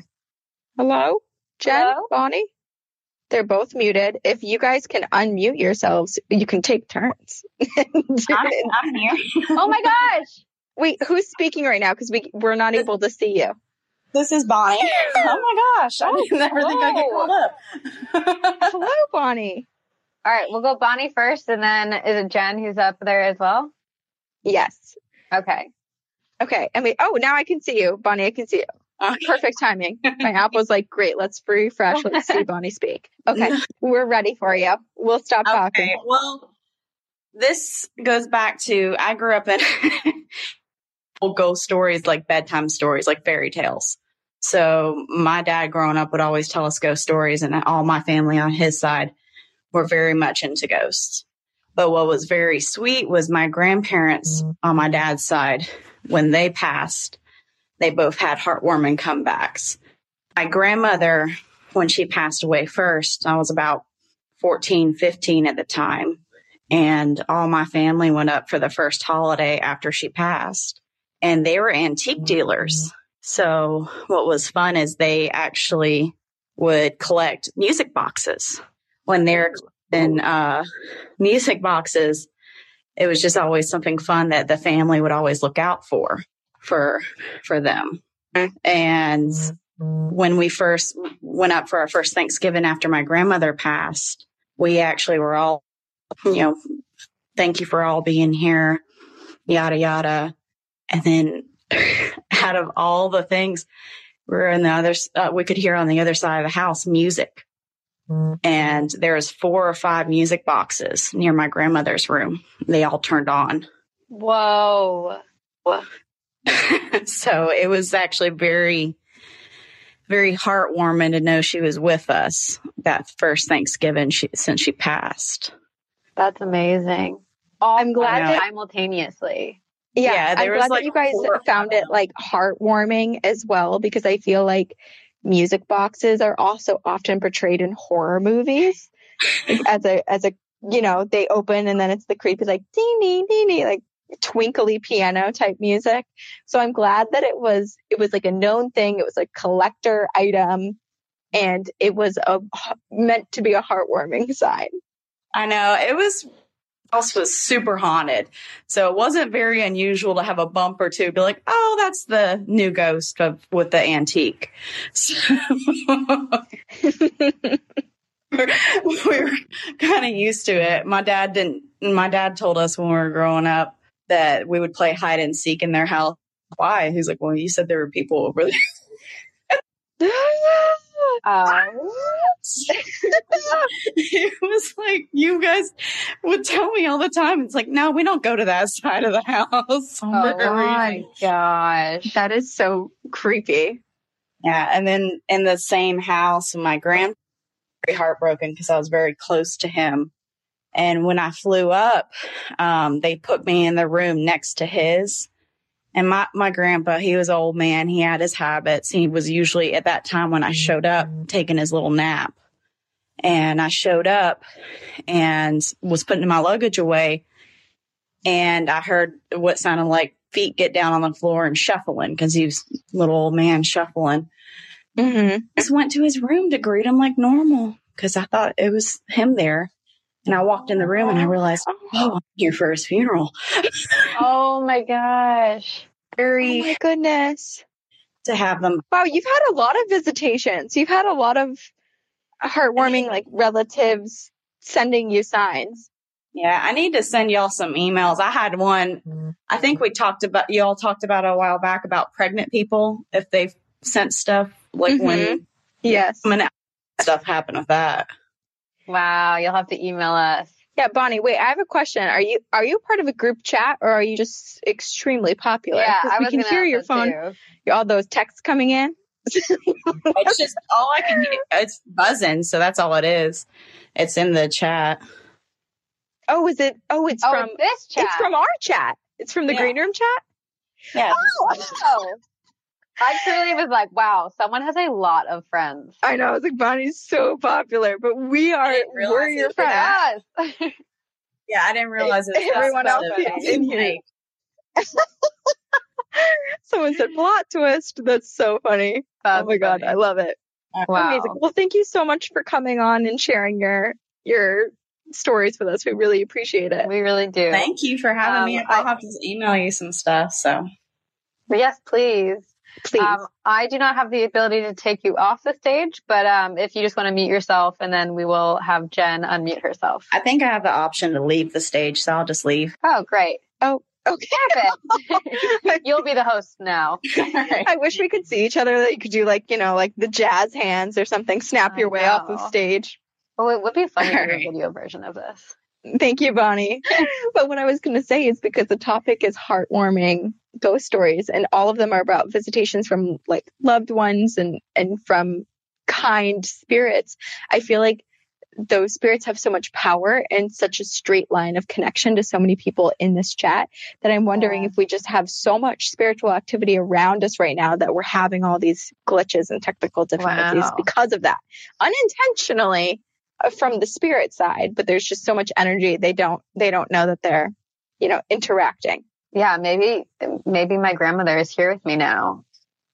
Hello, Jen, Hello? Bonnie. They're both muted. If you guys can unmute yourselves, you can take turns. I'm here. Oh my gosh! Wait, who's speaking right now? Because we we're not able to see you. This is Bonnie. Oh my gosh. I didn't never think I'd get called up. Hello, Bonnie. All right, we'll go Bonnie first, and then is it Jen who's up there as well? Yes. Okay. Okay. And we. oh, now I can see you, Bonnie. I can see you. Okay. Perfect timing. My app was like, great. Let's refresh. Let's see Bonnie speak. Okay, we're ready for you. We'll stop Okay. talking. Well, this goes back to I grew up in old ghost stories, like bedtime stories, like fairy tales. So my dad growing up would always tell us ghost stories, and all my family on his side were very much into ghosts. But what was very sweet was my grandparents mm. on my dad's side, when they passed, they both had heartwarming comebacks. My grandmother, when she passed away first, I was about 14, 15 at the time. And all my family went up for the first holiday after she passed. And they were antique dealers. So what was fun is they actually would collect music boxes. When they're in uh, music boxes, it was just always something fun that the family would always look out for, for, for them. And when we first went up for our first Thanksgiving after my grandmother passed, we actually were all, you know, thank you for all being here, yada, yada. And then out of all the things, we're in the other, uh, we could hear on the other side of the house music. And there's four or five music boxes near my grandmother's room. They all turned on. Whoa. so it was actually very, very heartwarming to know she was with us that first Thanksgiving she, since she passed. That's amazing. All I'm glad that- simultaneously. Yeah, Yeah, there I'm was, glad like, that you guys four- found it like heartwarming as well because I feel like music boxes are also often portrayed in horror movies as a as a you know they open and then it's the creepy like ding ding ding ding like twinkly piano type music. So I'm glad that it was it was like a known thing. It was a collector item, and it was a meant to be a heartwarming sign. I know it was house was super haunted, so it wasn't very unusual to have a bump or two be like, "Oh, that's the new ghost of with the antique." So we were kind of used to it. My dad didn't. My dad told us when we were growing up that we would play hide and seek in their house. Why? He's like, "Well, you said there were people over there." Um, it was like you guys would tell me all the time. It's like, no, we don't go to that side of the house. Oh my God. my gosh. That is so creepy. Yeah, and then in the same house, my grand very heartbroken because I was very close to him. And when I flew up, um, they put me in the room next to his. And my, my grandpa, he was an old man. He had his habits. He was usually at that time when I showed up taking his little nap. And I showed up and was putting my luggage away. And I heard what sounded like feet get down on the floor and shuffling because he was little old man shuffling. Mm-hmm. Just went to his room to greet him like normal because I thought it was him there. And I walked in the room and I realized, oh, oh I'm here for his funeral. oh my gosh. Oh Very my goodness. to have them. Wow, you've had a lot of visitations. You've had a lot of heartwarming like relatives sending you signs. Yeah, I need to send y'all some emails. I had one. Mm-hmm. I think we talked about y'all talked about a while back about pregnant people if they've sent stuff like when mm-hmm. Yes. when stuff happened with that. Wow. You'll have to email us. Yeah, Bonnie, wait, I have a question. Are you are you part of a group chat or are you just extremely popular? Yeah, 'Cause I we was can hear your phone, too. all those texts coming in. It's just all I can. Hear. It's buzzing, so that's all it is. It's in the chat. Oh, is it? Oh, it's Oh, from it's this chat. it's from our chat. It's from the Yeah. green room chat. Yeah, Oh. I truly was like, wow, someone has a lot of friends. I know. I was like, Bonnie's so popular, but we are didn't realize we're your friends. Yeah. I didn't realize it. Was Everyone else stuff. is in here. Someone said plot twist. That's so funny. That's oh my god. I love it. Wow. Amazing. Well, thank you so much for coming on and sharing your your stories with us. We really appreciate it. We really do. Thank you for having me. Um, I'll I- have to email you some stuff. So Yes, please. Please. Um, I do not have the ability to take you off the stage, but um, if you just want to mute yourself, and then we will have Jen unmute herself. I think I have the option to leave the stage, so I'll just leave. Oh, great. Oh, Okay. You'll be the host now. I wish we could see each other. That you could do like you know like the jazz hands or something. Snap I your way off the stage. Oh, it would be fun to do a video version of this. Thank you, Bonnie. but what I was going to say is because the topic is heartwarming ghost stories, and all of them are about visitations from like loved ones and and from kind spirits. I feel like those spirits have so much power and such a straight line of connection to so many people in this chat that I'm wondering Yeah. if we just have so much spiritual activity around us right now that we're having all these glitches and technical difficulties Wow. because of that unintentionally from the spirit side but there's just so much energy they don't they don't know that they're you know interacting Yeah, maybe maybe my grandmother is here with me now,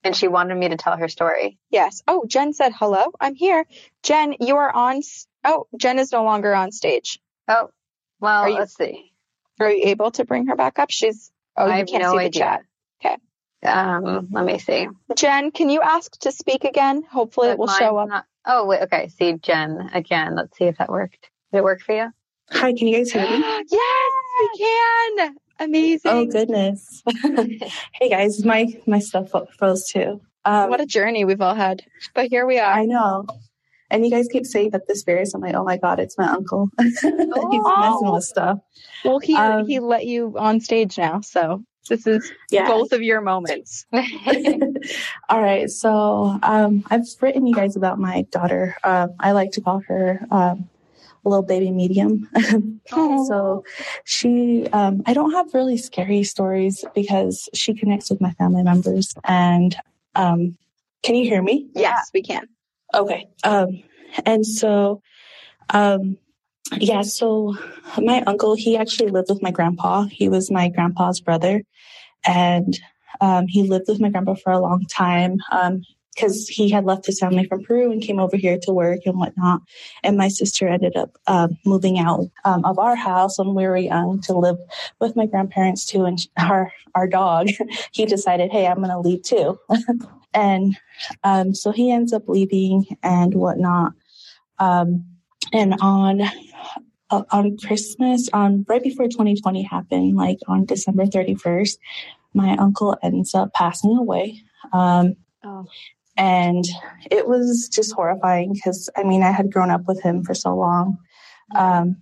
and she wanted me to tell her story. yes oh jen said hello i'm here jen you are on oh jen is no longer on stage Oh, well, you- let's see. are you able to bring her back up she's oh I you can't no see the idea. chat Okay. Um, let me see. jen can you ask to speak again hopefully it will show up not- oh, wait. Okay. See Jen again. Let's see if that worked. Did it work for you? Hi, can you guys hear me? yes we can amazing Oh goodness. hey guys, my my stuff froze too. Um, what a journey we've all had but here we are I know. And you guys keep saying that this varies. I'm like, oh my god, it's my uncle. He's messing with stuff. well he Um, he let you on stage now so this is Yeah. both of your moments All right. So um, I've written you guys about my daughter. Um, I like to call her um, a little baby medium. so she, um, I don't have really scary stories because she connects with my family members. And um, can you hear me? yes we can Okay. Um, and so, um, yeah, so my uncle, he actually lived with my grandpa. He was my grandpa's brother. And, um, he lived with my grandpa for a long time. Um, because he had left his family from Peru and came over here to work and whatnot. And my sister ended up um, moving out um, of our house when we were young to live with my grandparents too. And our our dog, he decided, hey, I'm going to leave too. and um, so he ends up leaving and whatnot. Um, and on uh, on Christmas, on right before 2020 happened, like on December 31st, my uncle ends up passing away. Um, Oh. and it was just horrifying because I mean I had grown up with him for so long, um,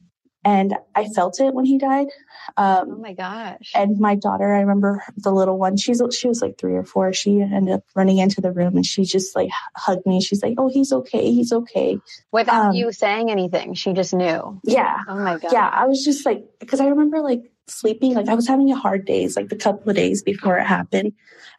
and I felt it when he died. oh Um, my gosh. and my daughter, I remember the little one. She's she was like three or four. She ended up running into the room and she just like hugged me. She's like, "Oh, he's okay. He's okay." Without um, you saying anything, she just knew. Yeah, Oh my god. yeah. I was just like, because I remember like sleeping. Like I was having a hard days, like the couple of days before it happened,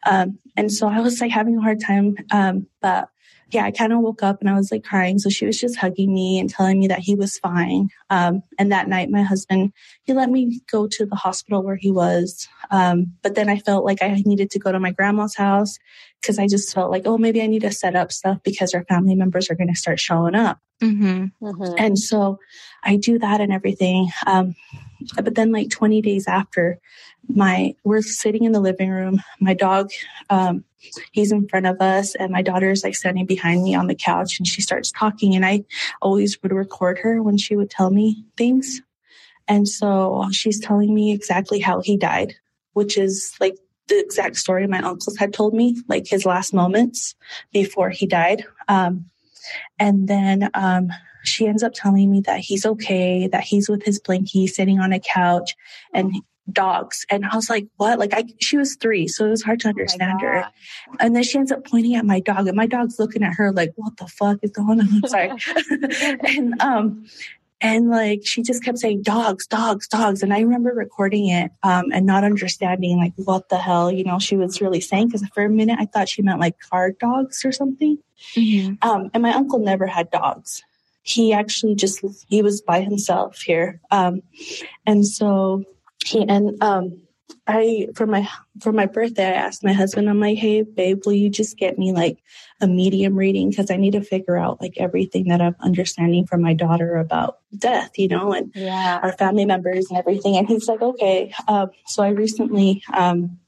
um, and so I was like having a hard time. Um, but yeah, I kind of woke up and I was like crying. So she was just hugging me and telling me that he was fine. Um, and that night, my husband, he let me go to the hospital where he was. Um, but then I felt like I needed to go to my grandma's house because I just felt like, oh, maybe I need to set up stuff because our family members are going to start showing up. Mm-hmm. Mm-hmm. And so I do that and everything. Um, but then like 20 days after my, we're sitting in the living room, my dog, um, he's in front of us and my daughter is like standing behind me on the couch and she starts talking and I always would record her when she would tell me things. And so she's telling me exactly how he died, which is like the exact story my uncles had told me, like his last moments before he died. Um, and then um, she ends up telling me that he's okay, that he's with his blankie sitting on a couch and dogs. And I was like, what? Like I, she was three, so it was hard to oh understand oh her. And then she ends up pointing at my dog and my dog's looking at her like, what the fuck is going on? Sorry. and, um, and like she just kept saying dogs, dogs, dogs. And I remember recording it um, and not understanding like what the hell, you know, she was really saying. Because for a minute I thought she meant like guard dogs or something. Mm-hmm. Um, and my uncle never had dogs. He actually just he was by himself here. Um, and so he and um I for my for my birthday I asked my husband I'm like hey babe will you just get me like a medium reading? Because I need to figure out like everything that I'm understanding from my daughter about death you know and yeah. our family members and everything. And he's like okay um, so I recently um,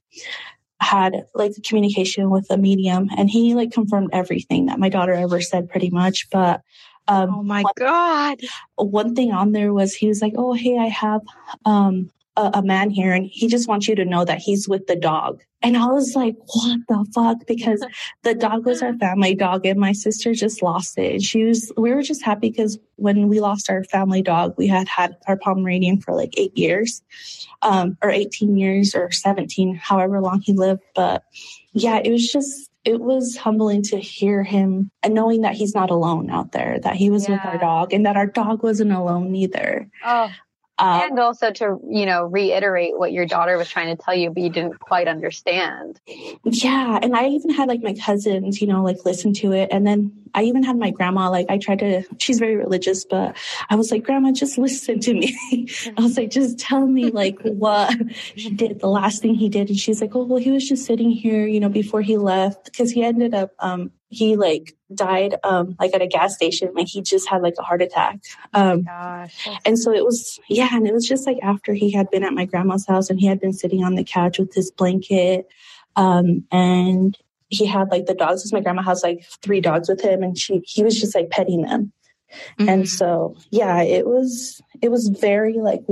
had like a communication with a medium and he like confirmed everything that my daughter ever said pretty much but um, oh my god. one thing on there was he was like oh hey i have um a, a, man here and he just wants you to know that he's with the dog. And I was like, what the fuck? Because the dog was our family dog and my sister just lost it. And she was, we were just happy because when we lost our family dog, we had had our Pomeranian for like eight years, um, or 18 years or 17, however long he lived. But yeah, it was just, it was humbling to hear him and knowing that he's not alone out there, that he was yeah. with our dog and that our dog wasn't alone either. Oh, um, and also to, you know, reiterate what your daughter was trying to tell you, but you didn't quite understand. Yeah. And I even had like my cousins, you know, like listen to it. And then I even had my grandma, like I tried to, she's very religious, but I was like, grandma, just listen to me. I was like, just tell me like what he did, the last thing he did. And she's like, oh, well, he was just sitting here, you know, before he left because he ended up, um, he like died um like at a gas station like he just had like a heart attack um oh and so it was yeah and it was just like after he had been at my grandma's house and he had been sitting on the couch with his blanket um and he had like the dogs because my grandma has like three dogs with him and she he was just like petting them mm-hmm. and so yeah it was it was very like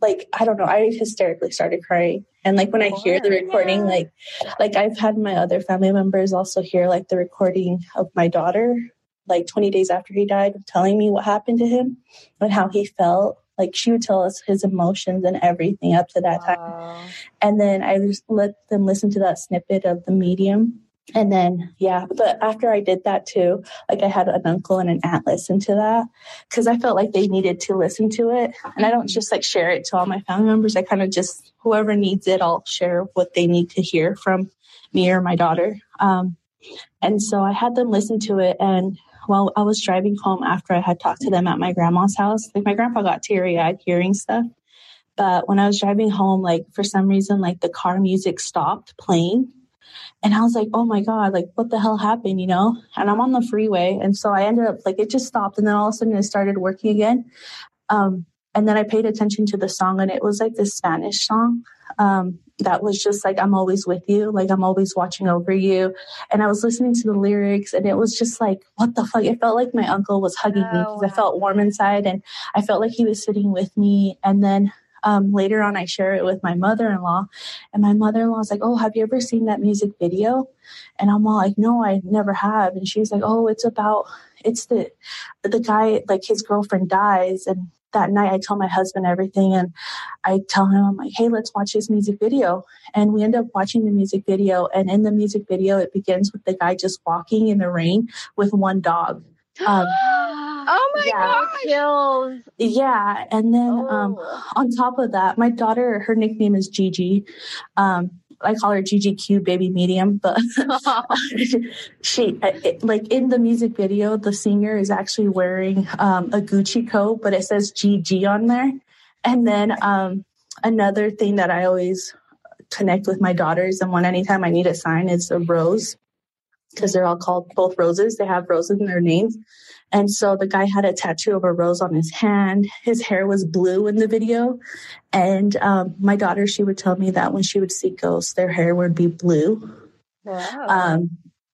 like I don't know, I hysterically started crying. And like when I hear the recording, like like I've had my other family members also hear like the recording of my daughter, like 20 days after he died, telling me what happened to him and how he felt. Like she would tell us his emotions and everything up to that wow. time. And then I just let them listen to that snippet of the medium and then, yeah, but after I did that too, like I had an uncle and an aunt listen to that because I felt like they needed to listen to it. And I don't mm-hmm. just like share it to all my family members. I kind of just, whoever needs it, I'll share what they need to hear from me or my daughter. Um, and so I had them listen to it. And while I was driving home after I had talked to them at my grandma's house, like my grandpa got teary eyed hearing stuff. But when I was driving home, like for some reason, like the car music stopped playing and I was like, oh my God, like what the hell happened, you know? And I'm on the freeway. And so I ended up like it just stopped. And then all of a sudden it started working again. Um, and then I paid attention to the song and it was like this Spanish song. Um, that was just like, I'm always with you. Like I'm always watching over you. And I was listening to the lyrics and it was just like, what the fuck? It felt like my uncle was hugging oh, me because wow. I felt warm inside and I felt like he was sitting with me. And then um, later on, I share it with my mother in law, and my mother in law is like, Oh, have you ever seen that music video? And I'm all like, No, I never have. And she's like, Oh, it's about, it's the, the guy, like his girlfriend dies. And that night, I tell my husband everything, and I tell him, I'm like, Hey, let's watch this music video. And we end up watching the music video. And in the music video, it begins with the guy just walking in the rain with one dog. Um, oh my yeah, gosh. Yeah. And then um, oh. um, on top of that, my daughter, her nickname is Gigi. Um, I call her GGQ baby medium, but she it, like in the music video, the singer is actually wearing um, a Gucci coat, but it says GG on there. And then um, another thing that I always connect with my daughters and when anytime I need a sign is a rose because they're all called both roses. They have roses in their names. And so the guy had a tattoo of a rose on his hand. His hair was blue in the video. And um, my daughter, she would tell me that when she would see ghosts, their hair would be blue. Wow. Um,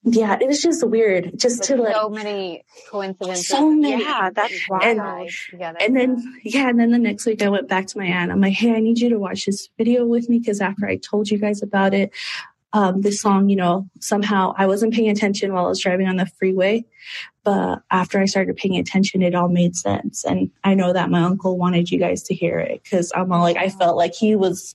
yeah, it was just weird just to like so many coincidences. so many. Yeah, that's And- wild. together. And then, yeah, and then the next week I went back to my aunt. I'm like, hey, I need you to watch this video with me because after I told you guys about it, um, this song, you know, somehow I wasn't paying attention while I was driving on the freeway. But after I started paying attention, it all made sense. And I know that my uncle wanted you guys to hear it because I'm all like, I felt like he was,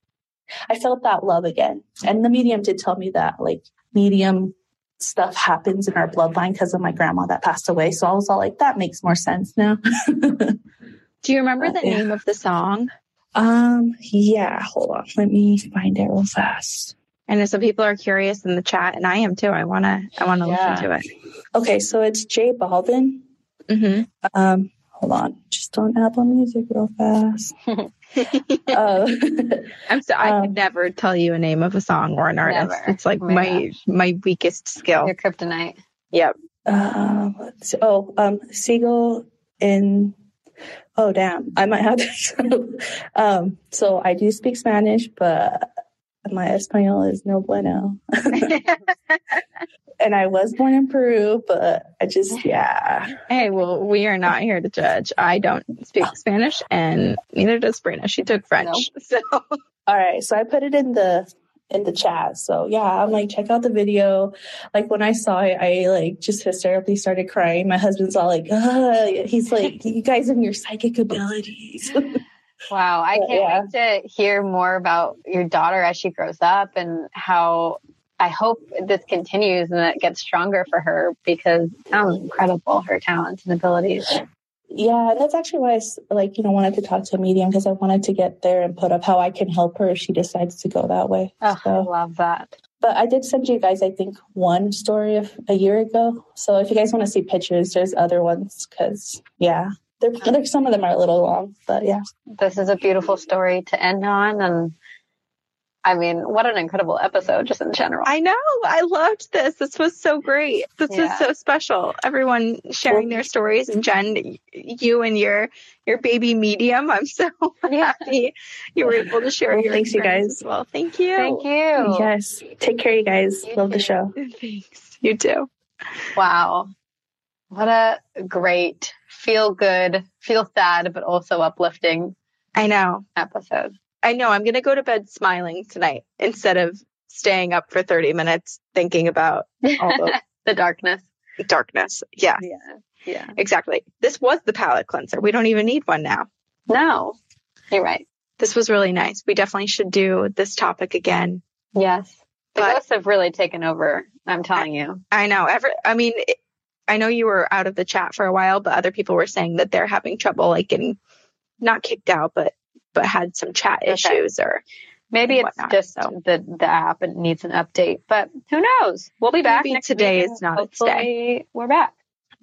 I felt that love again. And the medium did tell me that, like, medium stuff happens in our bloodline because of my grandma that passed away. So I was all like, that makes more sense now. Do you remember the Yeah. name of the song? Um, yeah, hold on. Let me find it real fast. I know some people are curious in the chat, and I am too. I wanna, I wanna Yeah. listen to it. Okay, so it's J Balvin. hmm Um, hold on. Just on Apple Music real fast. uh, I'm so I Um, could never tell you a name of a song or an artist. Never. It's like Oh my my my weakest skill. Your kryptonite. Yep. uh, let's. Oh, um, Siegel in. Oh, damn. I might have to. um, so I do speak Spanish, but my Espanol is no bueno. and I was born in Peru, but I just, yeah. Hey, well, we are not here to judge. I don't speak oh. Spanish, and neither does Brina. She took French, so All right, so I put it in the in the chat. So yeah, I'm like, check out the video. Like when I saw it, I like just hysterically started crying. My husband's all like, Ugh. he's like, you guys and your psychic abilities. Wow. I can't yeah. wait to hear more about your daughter as she grows up and how I hope this continues and it gets stronger for her because sounds incredible, her talents and abilities. yeah, that's actually why I like you know wanted to talk to a medium because I wanted to get their input of how I can help her if she decides to go that way. Oh, I So, love that. but I did send you guys, I think, one story of a year ago. So if you guys want to see pictures, there's other ones because yeah, they're, they're some of them are a little long, but yeah. This is a beautiful story to end on. And I mean, what an incredible episode just in general. I know. I loved this. This was so great. This Yeah. was so special. Everyone sharing their stories, and Jen, you and your your baby medium. I'm so Yeah. happy you were able to share Well, your thanks, you guys. as well. Thank you. Thank you. Yes. Take care, you guys. You Love the show. Thanks. You too. Wow. What a great, feel good, feel sad, but also uplifting I know. episode. I know. I'm gonna go to bed smiling tonight instead of staying up for 30 minutes thinking about all the the darkness. darkness. Yeah, Yeah. Yeah. exactly. This was the palate cleanser. We don't even need one now. No, you're right. This was really nice. We definitely should do this topic again. Yes. The But- ghosts have really taken over. I'm telling you. I know. Every, I mean, it, I know you were out of the chat for a while, but other people were saying that they're having trouble, like getting not kicked out, but but had some chat Okay. issues or Maybe it's whatnot, just so. the the app and needs an update, but who knows? We'll be back Maybe next today is not its day. We're back.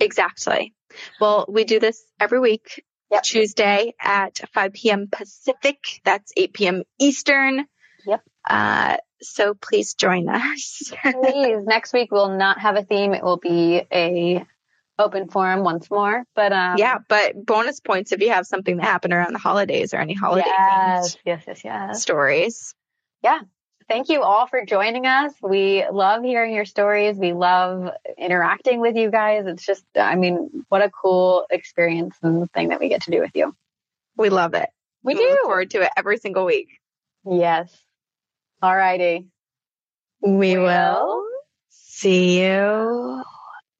exactly. Well, we do this every week, Yep. Tuesday at 5 p.m. Pacific. That's 8 p.m. Eastern. Yep. Uh, so please join us. Please, next week we'll not have a theme. It will be a open forum once more. But um, yeah, but bonus points if you have something that happened around the holidays or any holiday yes, yes, yes, yes. stories. Yeah. Thank you all for joining us. We love hearing your stories. We love interacting with you guys. It's just, I mean, what a cool experience and thing that we get to do with you. We love it. We look do. forward to it every single week. Yes. All righty. We will will see you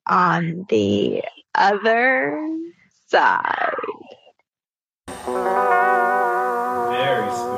on the other side. Very spooky.